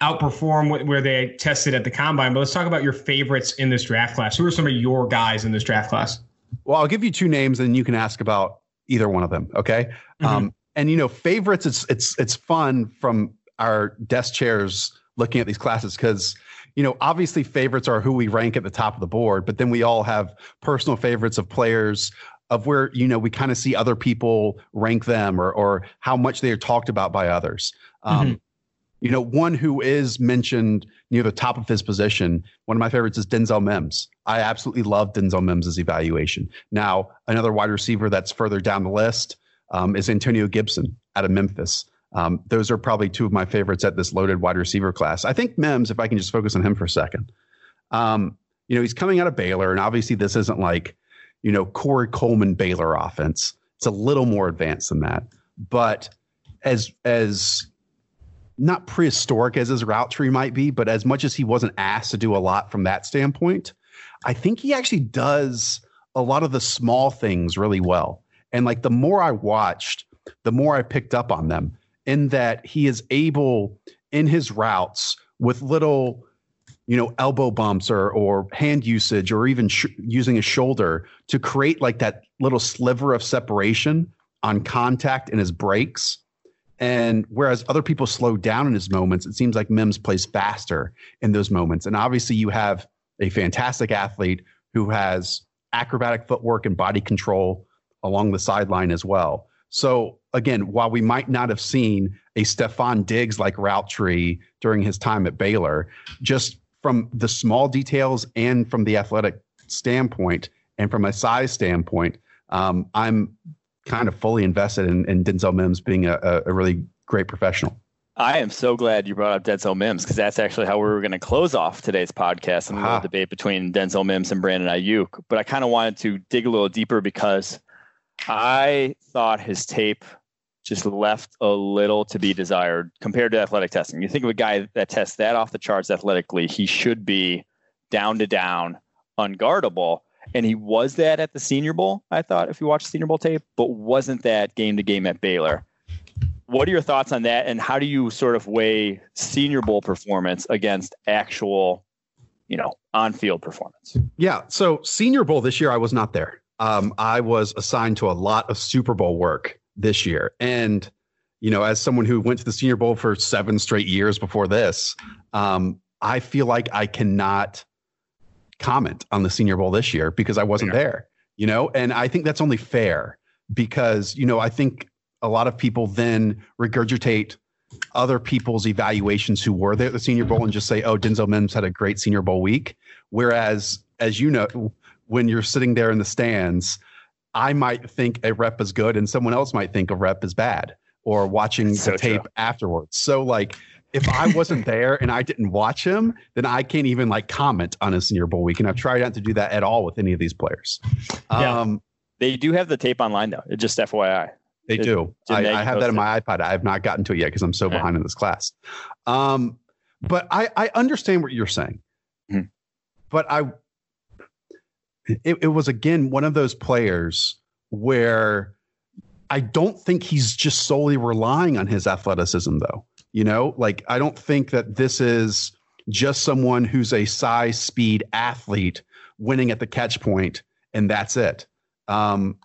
outperform where they tested at the combine. But let's talk about your favorites in this draft class. Who are some of your guys in this draft class? Well, I'll give you two names, and you can ask about either one of them. Okay. Mm-hmm. Um, and you know, favorites. It's it's it's fun from our desk chairs looking at these classes because you know obviously favorites are who we rank at the top of the board, but then we all have personal favorites of players of where you know we kind of see other people rank them or or how much they are talked about by others. Um, mm-hmm. You know, one who is mentioned near the top of his position, one of my favorites is Denzel Mims. I absolutely love Denzel Mims' evaluation. Now, another wide receiver that's further down the list um, is Antonio Gibson out of Memphis. Um, those are probably two of my favorites at this loaded wide receiver class. I think Mims, if I can just focus on him for a second, um, you know, he's coming out of Baylor, and obviously this isn't like, you know, Corey Coleman Baylor offense. It's a little more advanced than that. But as as not prehistoric as his route tree might be, but as much as he wasn't asked to do a lot from that standpoint, I think he actually does a lot of the small things really well. And like the more I watched, the more I picked up on them in that he is able in his routes with little you know elbow bumps or or hand usage or even sh- using his shoulder to create like that little sliver of separation on contact in his breaks And whereas other people slow down in his moments, it seems like Mims plays faster in those moments. And obviously, you have a fantastic athlete who has acrobatic footwork and body control along the sideline as well. So again, while we might not have seen a Stefon Diggs like route tree during his time at Baylor, just from the small details and from the athletic standpoint and from a size standpoint, um, I'm kind of fully invested in, in Denzel Mims being a, a, really great professional. I am so glad you brought up Denzel Mims because that's actually how we were going to close off today's podcast and the debate between Denzel Mims and Brandon Aiyuk. But I kind of wanted to dig a little deeper because I thought his tape just left a little to be desired compared to athletic testing. You think of a guy that tests that off the charts athletically, he should be down to down, unguardable. And he was that at the Senior Bowl, I thought, if you watch Senior Bowl tape, but wasn't that game to game at Baylor. What are your thoughts on that? And how do you sort of weigh Senior Bowl performance against actual, you know, on field performance? Yeah. So, Senior Bowl this year, I was not there. Um, I was assigned to a lot of Super Bowl work this year. And, you know, as someone who went to the Senior Bowl for seven straight years before this, um, I feel like I cannot comment on the Senior Bowl this year because I wasn't yeah. there, you know, and I think that's only fair because, you know, I think a lot of people then regurgitate other people's evaluations who were there at the Senior Bowl and just say, oh, Denzel Mims had a great Senior Bowl week. Whereas, as you know, when you're sitting there in the stands, I might think a rep is good and someone else might think a rep is bad or watching so the tape true. afterwards. So, like, if I wasn't there and I didn't watch him, then I can't even like comment on his Senior Bowl week. And I've tried not to do that at all with any of these players. Yeah. Um, they do have the tape online though. It just FYI. They it, do. I, I, have that in my iPod. I have not gotten to it yet because I'm so yeah. behind in this class. Um, but I, I understand what you're saying. Mm-hmm. But I, it, it was again one of those players where I don't think he's just solely relying on his athleticism though. You know, like I don't think that this is just someone who's a size speed athlete winning at the catch point and that's it. Um,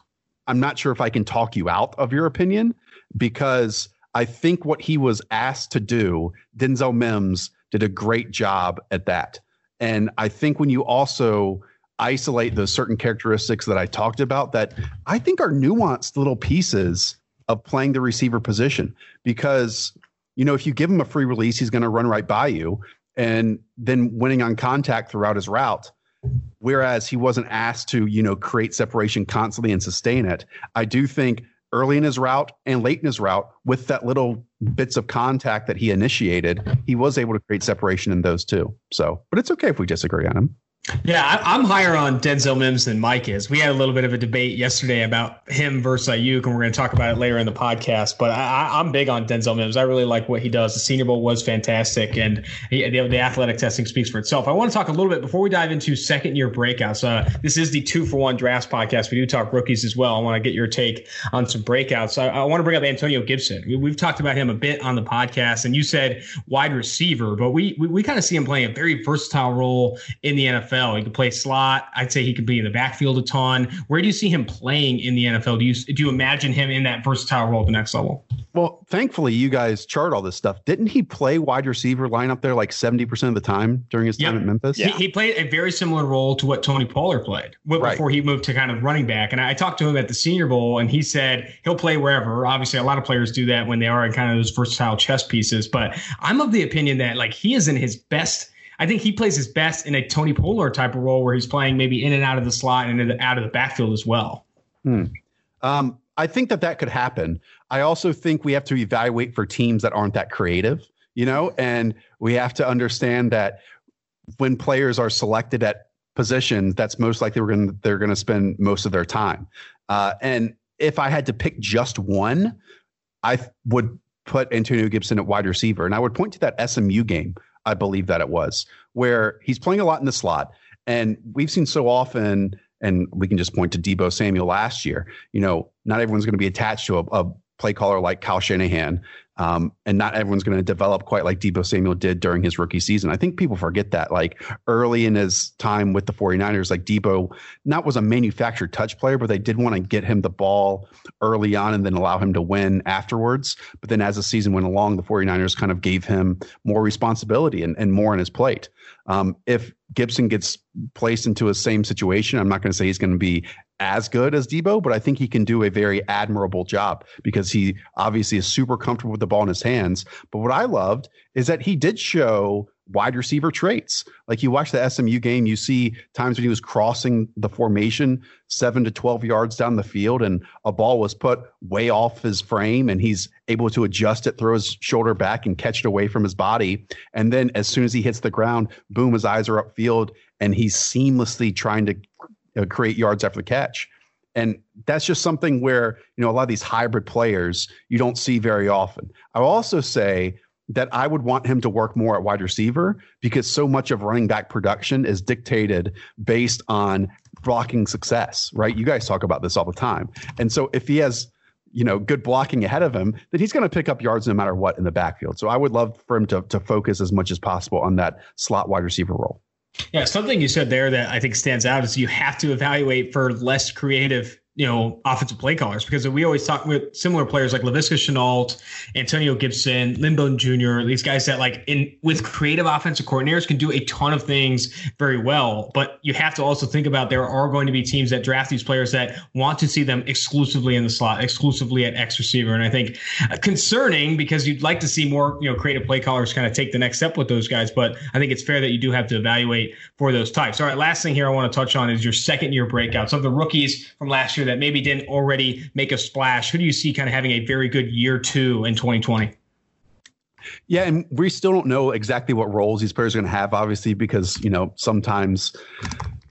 I'm not sure if I can talk you out of your opinion because I think what he was asked to do, Denzel Mims did a great job at that. And I think when you also isolate those certain characteristics that I talked about that I think are nuanced little pieces of playing the receiver position because you know, if you give him a free release, he's going to run right by you and then winning on contact throughout his route. Whereas he wasn't asked to, you know, create separation constantly and sustain it. I do think early in his route and late in his route, with that little bits of contact that he initiated, he was able to create separation in those too. So, but it's okay if we disagree on him. Yeah, I, am higher on Denzel Mims than Mike is. We had a little bit of a debate yesterday about him versus Aiyuk, and we're going to talk about it later in the podcast. But I, am big on Denzel Mims. I really like what he does. The Senior Bowl was fantastic, and he, the, the, athletic testing speaks for itself. I want to talk a little bit before we dive into second year breakouts. Uh, this is the two for one drafts podcast. We do talk rookies as well. I want to get your take on some breakouts. I, I want to bring up Antonio Gibson. We, have talked about him a bit on the podcast, and you said wide receiver, but we we, we kind of see him playing a very versatile role in the NFL. He could play slot. I'd say he could be in the backfield a ton. Where do you see him playing in the NFL? Do you do you imagine him in that versatile role at the next level? Well, thankfully, you guys chart all this stuff. Didn't he play wide receiver line up there like seventy percent of the time during his time at Memphis? Yeah. He, he, played a very similar role to what Tony Pollard played before right. he moved to kind of running back. And I talked to him at the Senior Bowl, and he said he'll play wherever. Obviously, a lot of players do that when they are in kind of those versatile chess pieces. But I'm of the opinion that like he is in his best I think he plays his best in a Tony Pollard type of role where he's playing maybe in and out of the slot and out of the backfield as well. Hmm. Um, I think that that could happen. I also think we have to evaluate for teams that aren't that creative, you know, and we have to understand that when players are selected at positions, that's most likely we're going they're going to spend most of their time. Uh, and if I had to pick just one, I would put Antonio Gibson at wide receiver, and I would point to that SMU game I believe that it was, where he's playing a lot in the slot. And we've seen so often, and we can just point to Deebo Samuel last year, you know, not everyone's going to be attached to a, a play caller like Kyle Shanahan. Um, and not everyone's going to develop quite like Deebo Samuel did during his rookie season. I think people forget that. Like early in his time with the 49ers, like Deebo not was a manufactured touch player, but they did want to get him the ball early on and then allow him to win afterwards. But then as the season went along, the 49ers kind of gave him more responsibility and, and more on his plate. Um, if Gibson gets placed into a same situation, I'm not going to say he's going to be as good as Deebo, but I think he can do a very admirable job because he obviously is super comfortable with the ball in his hands. But what I loved is that he did show wide receiver traits. Like you watch the SMU game, you see times when he was crossing the formation seven to 12 yards down the field and a ball was put way off his frame and he's able to adjust it, throw his shoulder back and catch it away from his body. And then as soon as he hits the ground, boom, his eyes are upfield and he's seamlessly trying to uh, create yards after the catch. And that's just something where, you know, a lot of these hybrid players you don't see very often. I also say that I would want him to work more at wide receiver because so much of running back production is dictated based on blocking success, right? You guys talk about this all the time. And so if he has, you know, good blocking ahead of him, then he's going to pick up yards no matter what in the backfield. So I would love for him to, to focus as much as possible on that slot wide receiver role. Yeah, something you said there that I think stands out is you have to evaluate for less creative you know, offensive play callers because we always talk with similar players like Laviska Shenault, Antonio Gibson, Lynn Jr., these guys that like in with creative offensive coordinators can do a ton of things very well. But you have to also think about there are going to be teams that draft these players that want to see them exclusively in the slot, exclusively at X receiver. And I think uh, concerning because you'd like to see more, you know, creative play callers kind of take the next step with those guys. But I think it's fair that you do have to evaluate for those types. All right, last thing here I want to touch on is your second year breakouts of the rookies from last year that maybe didn't already make a splash? Who do you see kind of having a very good year two in 2020? Yeah, and we still don't know exactly what roles these players are going to have, obviously, because you know sometimes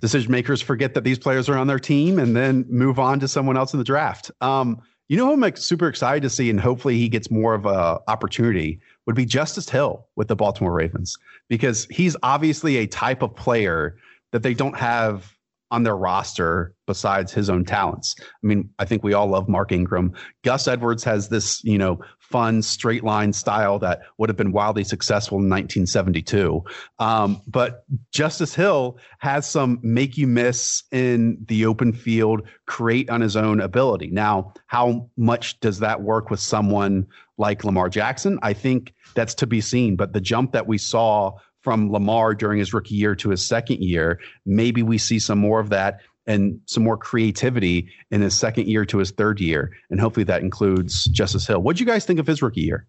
decision makers forget that these players are on their team and then move on to someone else in the draft. Um, you know who I'm super excited to see, and hopefully he gets more of a opportunity would be Justice Hill with the Baltimore Ravens because he's obviously a type of player that they don't have on their roster besides his own talents. I mean, I think we all love Mark Ingram. Gus Edwards has this, you know, fun straight line style that would have been wildly successful in 1972. Um, but Justice Hill has some make you miss in the open field, create on his own ability. Now, how much does that work with someone like Lamar Jackson? I think that's to be seen. But the jump that we saw from Lamar during his rookie year to his second year. Maybe we see some more of that and some more creativity in his second year to his third year. And hopefully that includes Justice Hill. What do you guys think of his rookie year?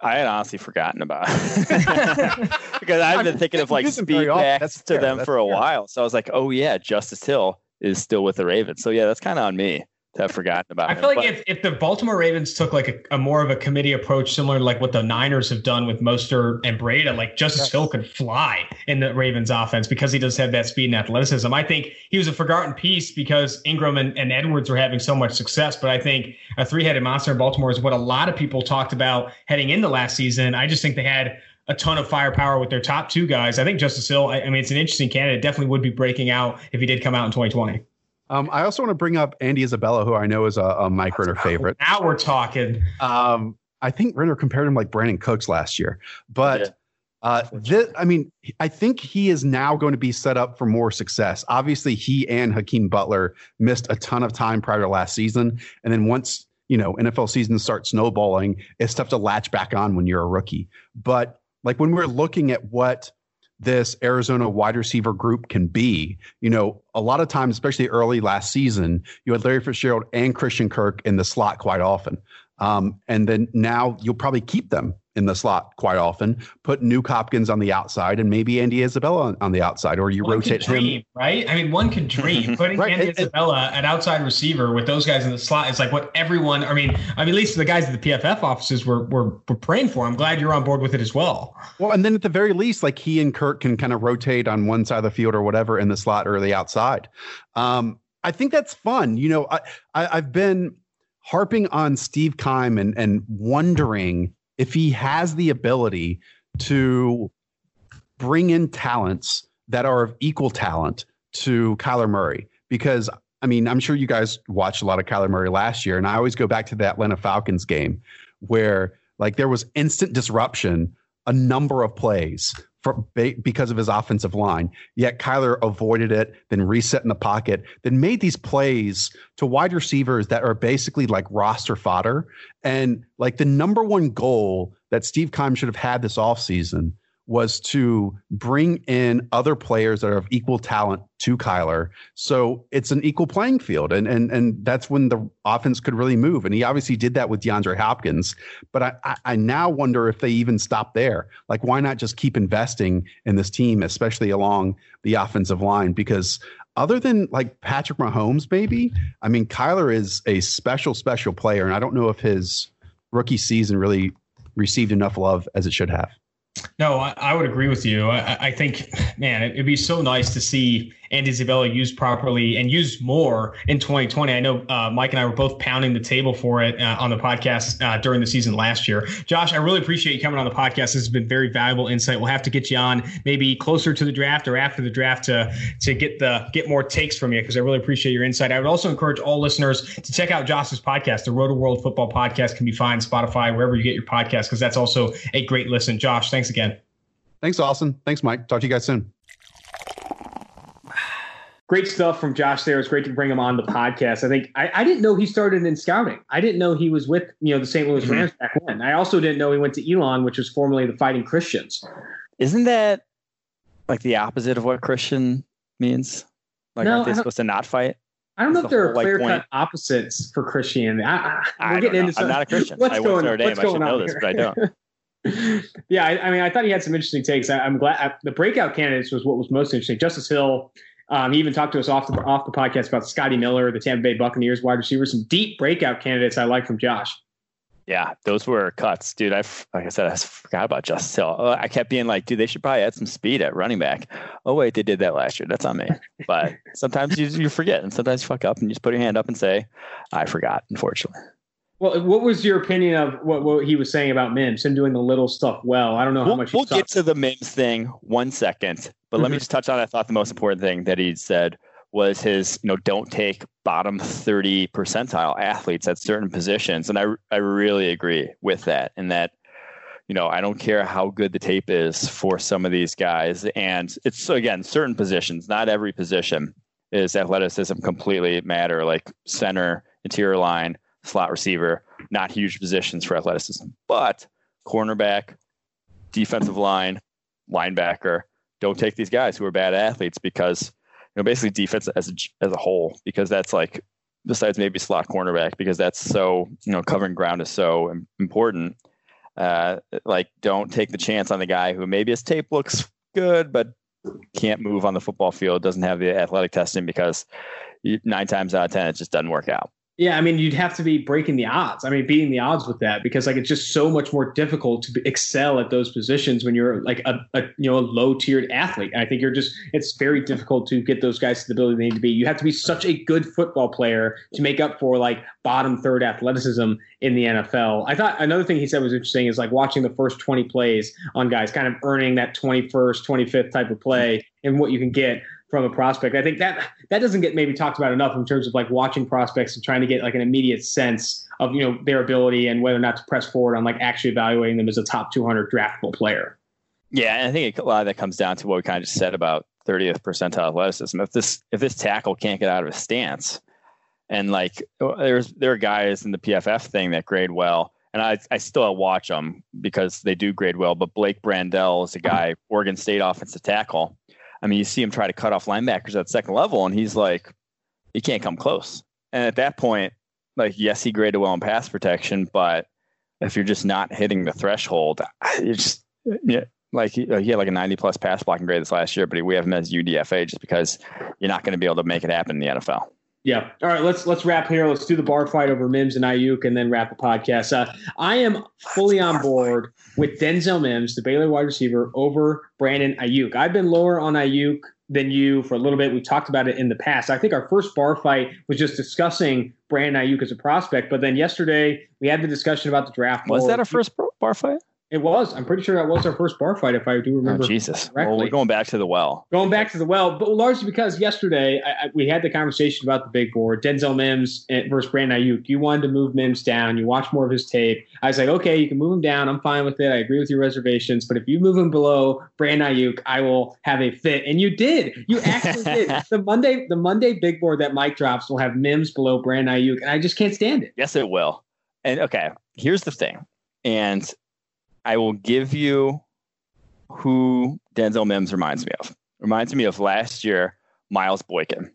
I had honestly forgotten about because I've been thinking of like speed backs to them that's for a fair. while. So I was like, oh yeah, Justice Hill is still with the Ravens. So yeah, that's kind of on me to have forgotten about. I feel him. like but, if, if the Baltimore Ravens took like a, a, more of a committee approach, similar to like what the Niners have done with Mostert and Breida, like Justice yes. Hill could fly in the Ravens offense because he does have that speed and athleticism. I think he was a forgotten piece because Ingram and, and Edwards were having so much success. But I think a three headed monster in Baltimore is what a lot of people talked about heading into last season. I just think they had a ton of firepower with their top two guys. I think Justice Hill, I, I mean, it's an interesting candidate. Definitely would be breaking out if he did come out in 2020. Um, I also want to bring up Andy Isabella, who I know is a, a Mike Renner favorite. Now we're talking. Um, I think Renner compared him like Brandin Cooks last year, but yeah. uh, this, I mean, I think he is now going to be set up for more success. Obviously, he and Hakeem Butler missed a ton of time prior to last season, and then once you know NFL season starts snowballing, it's tough to latch back on when you're a rookie. But like when we're looking at what this Arizona wide receiver group can be. You know, a lot of times, especially early last season, you had Larry Fitzgerald and Christian Kirk in the slot quite often. Um, and then now you'll probably keep them in the slot quite often. Put Nuk Hopkins on the outside and maybe Andy Isabella on, on the outside, or you one rotate dream, him. Right? I mean, one could dream putting right. Andy Isabella at outside receiver with those guys in the slot is like what everyone. I mean, I mean, at least the guys at the PFF offices were, were were praying for. I'm glad you're on board with it as well. Well, and then at the very least, like he and Kirk can kind of rotate on one side of the field or whatever in the slot or the outside. Um, I think that's fun. You know, I, I I've been harping on Steve Keim and, and wondering if he has the ability to bring in talents that are of equal talent to Kyler Murray. Because I mean, I'm sure you guys watched a lot of Kyler Murray last year, and I always go back to the Atlanta Falcons game where like there was instant disruption a number of plays for, because of his offensive line. Yet Kyler avoided it, then reset in the pocket, then made these plays to wide receivers that are basically like roster fodder. And like the number one goal that Steve Keim should have had this offseason was to bring in other players that are of equal talent to Kyler. So it's an equal playing field. And and and that's when the offense could really move. And he obviously did that with DeAndre Hopkins. But I, I, I now wonder if they even stop there. Like, why not just keep investing in this team, especially along the offensive line? Because other than like Patrick Mahomes, maybe, I mean, Kyler is a special, special player. And I don't know if his rookie season really received enough love as it should have. No, I, I, would agree with you. I, I think, man, it, would be so nice to see Andy Isabella used properly and used more in 2020. I know uh, Mike and I were both pounding the table for it uh, on the podcast uh, during the season last year. Josh, I really appreciate you coming on the podcast. This has been very valuable insight. We'll have to get you on maybe closer to the draft or after the draft to to get the get more takes from you because I really appreciate your insight. I would also encourage all listeners to check out Josh's podcast. The Roto World Football Podcast can be found Spotify wherever you get your podcast because that's also a great listen. Josh, thanks again. Thanks, Austin. Thanks, Mike. Talk to you guys soon great stuff from Josh there. It's great to bring him on the podcast. I think I, I, didn't know he started in scouting. I didn't know he was with you know the St. Louis mm-hmm. Rams back then. I also didn't know he went to Elon, which was formerly the Fighting Christians. Isn't that like the opposite of what Christian means? Like, no, aren't they supposed to not fight? I don't know if the there are clear cut opposites for Christianity. I, I, I we're getting into I'm not a Christian. What's I going, Notre Dame. I should know this, but I don't. yeah, I, I, mean, I thought he had some interesting takes. I, am glad the breakout candidates was what was most interesting. Justice Hill, um, he even talked to us off the off the podcast about Scotty Miller, the Tampa Bay Buccaneers wide receiver. Some deep breakout candidates I like from Josh. Yeah, those were cuts, dude. I like I said, I forgot about Justice Hill. Uh, I kept being like, dude, they should probably add some speed at running back. Oh wait, they did that last year. That's on me. But sometimes you you forget, and sometimes you fuck up, and you just put your hand up and say, I forgot. Unfortunately. Well, what was your opinion of what, what he was saying about Mims, him doing the little stuff well? I don't know how we'll, much. We'll get to the Mims thing one second, but let me mm-hmm. just touch on. I thought the most important thing that he said was his, you know, don't take bottom thirty percentile athletes at certain positions, and I I really agree with that. And that, you know, I don't care how good the tape is for some of these guys, and it's again certain positions, not every position is athleticism completely matter, like center, interior line slot receiver, not huge positions for athleticism. But cornerback, defensive line, linebacker, don't take these guys who are bad athletes because you know basically defense as a, as a whole because that's like besides maybe slot cornerback because that's so you know covering ground is so important. Uh, like don't take the chance on the guy who maybe his tape looks good but can't move on the football field, doesn't have the athletic testing because nine times out of ten it just doesn't work out. Yeah, I mean, you'd have to be breaking the odds. I mean, beating the odds with that because like it's just so much more difficult to excel at those positions when you're like a, a you know a low tiered athlete. I think you're just it's very difficult to get those guys to the ability they need to be. You have to be such a good football player to make up for like bottom third athleticism in the NFL. I thought another thing he said was interesting is like watching the first 20 plays on guys, kind of earning that 21st, 25th type of play and what you can get from a prospect. I think that that doesn't get maybe talked about enough in terms of like watching prospects and trying to get like an immediate sense of you know their ability and whether or not to press forward on like actually evaluating them as a top 200 draftable player. Yeah, and I think a lot of that comes down to what we kind of just said about 30th percentile athleticism. If this if this tackle can't get out of his stance, and like uh, there's there are guys in the PFF thing that grade well, and I I still watch them because they do grade well. But Blake Brandel is a guy, Oregon State offensive tackle I mean, you see him try to cut off linebackers at second level, and he's like, he can't come close. And at that point, like, yes, he graded well in pass protection, but if you're just not hitting the threshold, it's just yeah, like he, he, had like a 90 plus pass blocking grade this last year, but we have him as UDFA just because you're not going to be able to make it happen in the NFL. Yeah. All right. Let's let's wrap here. Let's do the bar fight over Mims and Aiyuk, and then wrap the podcast. Uh, I am fully on board with Denzel Mims, the Baylor wide receiver, over Brandon Aiyuk. I've been lower on Aiyuk than you for a little bit. We talked about it in the past. I think our first bar fight was just discussing Brandon Aiyuk as a prospect, but then yesterday we had the discussion about the draft. Was board. that our first bar fight? It was. I'm pretty sure that was our first bar fight, if I do remember. Oh, Jesus. Correctly. Well, we're going back to the well. Going back to the well, but largely because yesterday I, I, we had the conversation about the big board, Denzel Mims eh, versus Brandon Aiyuk. You wanted to move Mims down. You watch more of his tape. I was like, okay, you can move him down. I'm fine with it. I agree with your reservations. But if you move him below Brandon Aiyuk, I will have a fit. And you did. You actually did. The Monday, the Monday big board that Mike drops will have Mims below Brandon Aiyuk, and I just can't stand it. Yes, it will. And okay, here's the thing. And I will give you who Denzel Mims reminds me of. Reminds me of last year, Miles Boykin,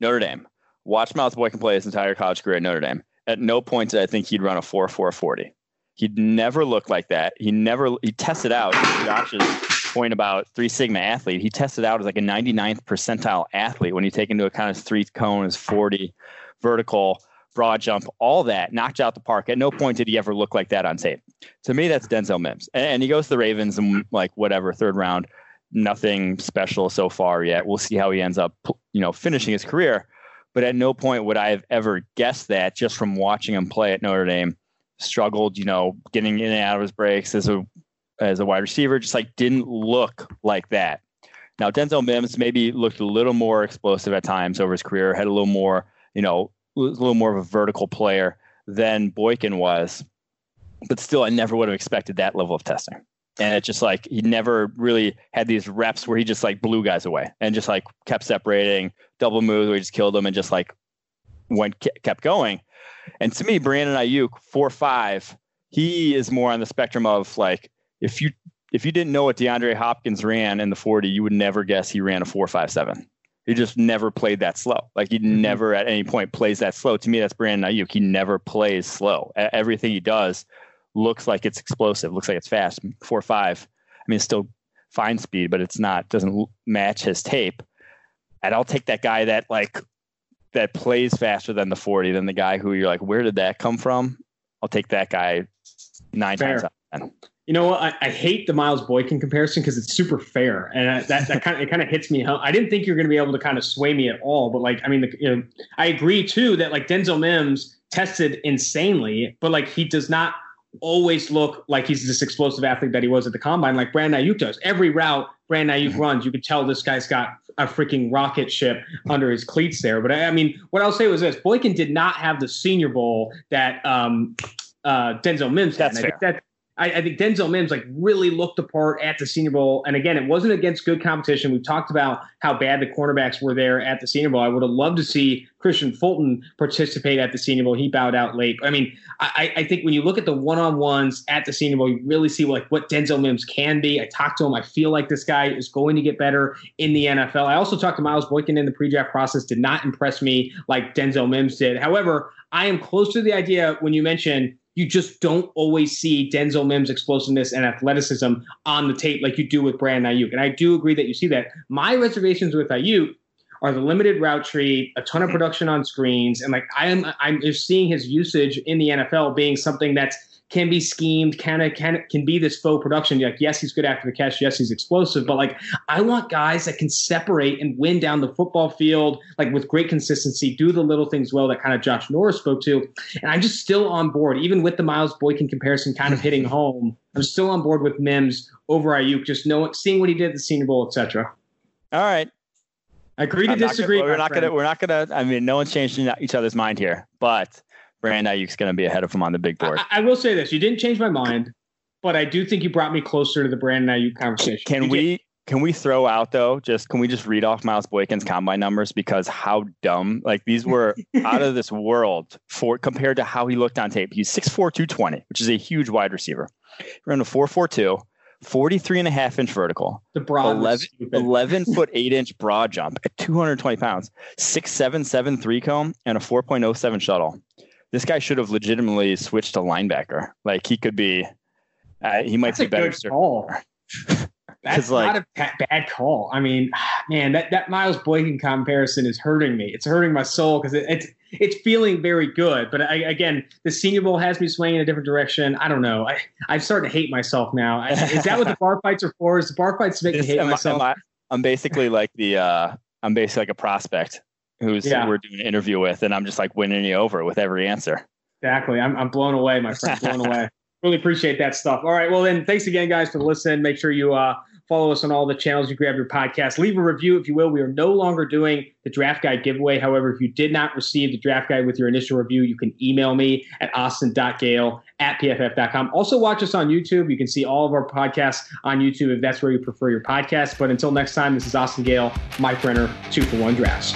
Notre Dame. Watch Miles Boykin play his entire college career at Notre Dame. At no point did I think he'd run a 4 4 40. He'd never looked like that. He never, he tested out Josh's point about three sigma athlete. He tested out as like a 99th percentile athlete when you take into account his three cones, 40 vertical broad jump, all that knocked out the park. At no point did he ever look like that on tape. To me, that's Denzel Mims. And he goes to the Ravens and like whatever, third round, nothing special so far yet. We'll see how he ends up, you know, finishing his career. But at no point would I have ever guessed that just from watching him play at Notre Dame. Struggled, you know, getting in and out of his breaks as a as a wide receiver, just like didn't look like that. Now Denzel Mims maybe looked a little more explosive at times over his career, had a little more, you know, a little more of a vertical player than Boykin was. But still, I never would have expected that level of testing. And it's just like he never really had these reps where he just like blew guys away and just like kept separating, double moves where he just killed them and just like went kept going. And to me, Brandon Aiyuk four five, he is more on the spectrum of like if you if you didn't know what DeAndre Hopkins ran in the 40, you would never guess he ran a 457. He just never played that slow. Like he mm-hmm. never at any point plays that slow. To me, that's Brandon Aiyuk. He never plays slow. Everything he does looks like it's explosive. Looks like it's fast. Four five. I mean, it's still fine speed, but it's not. Doesn't match his tape. And I'll take that guy that like that plays faster than the forty than the guy who you're like, where did that come from? I'll take that guy nine Fair. times out of ten. You know what? I, I, hate the Miles Boykin comparison because it's super fair, and I, that that kind of it kind of hits me. I didn't think you were going to be able to kind of sway me at all, but like, I mean, the, you know, I agree too that like Denzel Mims tested insanely, but like he does not always look like he's this explosive athlete that he was at the combine, like Brandon Aiyuk does. Every route Brandon Aiyuk mm-hmm. runs, you could tell this guy's got a freaking rocket ship under his cleats there. But I, I mean, what I'll say was this: Boykin did not have the Senior Bowl that um, uh, Denzel Mims had. That's fair. I, I, think Denzel Mims like really looked the part at the Senior Bowl. And again, it wasn't against good competition. We talked about how bad the cornerbacks were there at the Senior Bowl. I would have loved to see Kristian Fulton participate at the Senior Bowl. He bowed out late. I mean, I, I think when you look at the one-on-ones at the Senior Bowl, you really see like what Denzel Mims can be. I talked to him. I feel like this guy is going to get better in the NFL. I also talked to Miles Boykin in the pre-draft process. Did not impress me like Denzel Mims did. However, I am close to the idea when you mentioned you just don't always see Denzel Mims' explosiveness and athleticism on the tape like you do with Brandon Aiyuk. And I do agree that you see that. My reservations with Aiyuk are the limited route tree, a ton of production on screens, and like I'm I'm just seeing his usage in the NFL being something that's can be schemed, can can can be this faux production. Like, yes, he's good after the catch. Yes, he's explosive. But like, I want guys that can separate and win down the football field, like with great consistency, do the little things well that kind of Josh Norris spoke to. And I'm just still on board, even with the Miles Boykin comparison kind of hitting home. I'm still on board with Mims over Aiyuk, just knowing, seeing what he did at the Senior Bowl, etc. All right. I agree to I'm disagree. Gonna, we're not gonna. We're not gonna. I mean, no one's changing each other's mind here, but Brandon Aiyuk's going to be ahead of him on the big board. I, I, will say this: you didn't change my mind, but I do think you brought me closer to the Brandon Aiyuk conversation. Can you we? Did. Can we throw out though? Just can we just read off Miles Boykin's combine numbers because how dumb like these were out of this world for compared to how he looked on tape. He's 6'4", 220, which is a huge wide receiver. He ran a 4.42, 43 and a half inch vertical, the broad 11, 11 foot 8 inch broad jump at 220 pounds, 6'7", three cone, and a 4.07 shuttle this guy should have legitimately switched to linebacker. Like he could be, uh, he might That's be better. Good call. That's like, not a bad call. I mean, man, that, that Miles Boykin comparison is hurting me. It's hurting my soul because it, it's it's feeling very good. But I, again, the Senior Bowl has me swaying in a different direction. I don't know. I, I'm starting to hate myself now. Is that what the bar fights are for? Is the bar fights to make me hate myself? I, I'm basically like the uh, I'm basically like a prospect who's yeah. we're doing an interview with, and I'm just like winning you over with every answer. Exactly. I'm I'm blown away, my friend. Blown away. Really appreciate that stuff. All right. Well, then, thanks again, guys, for listening. Make sure you uh, follow us on all the channels you grab your podcast. Leave a review, if you will. We are no longer doing the draft guide giveaway. However, if you did not receive the draft guide with your initial review, you can email me at austin.gayle at pff.com. Also, watch us on YouTube. You can see all of our podcasts on YouTube if that's where you prefer your podcast. But until next time, this is Austin Gayle, my printer, two for one drafts.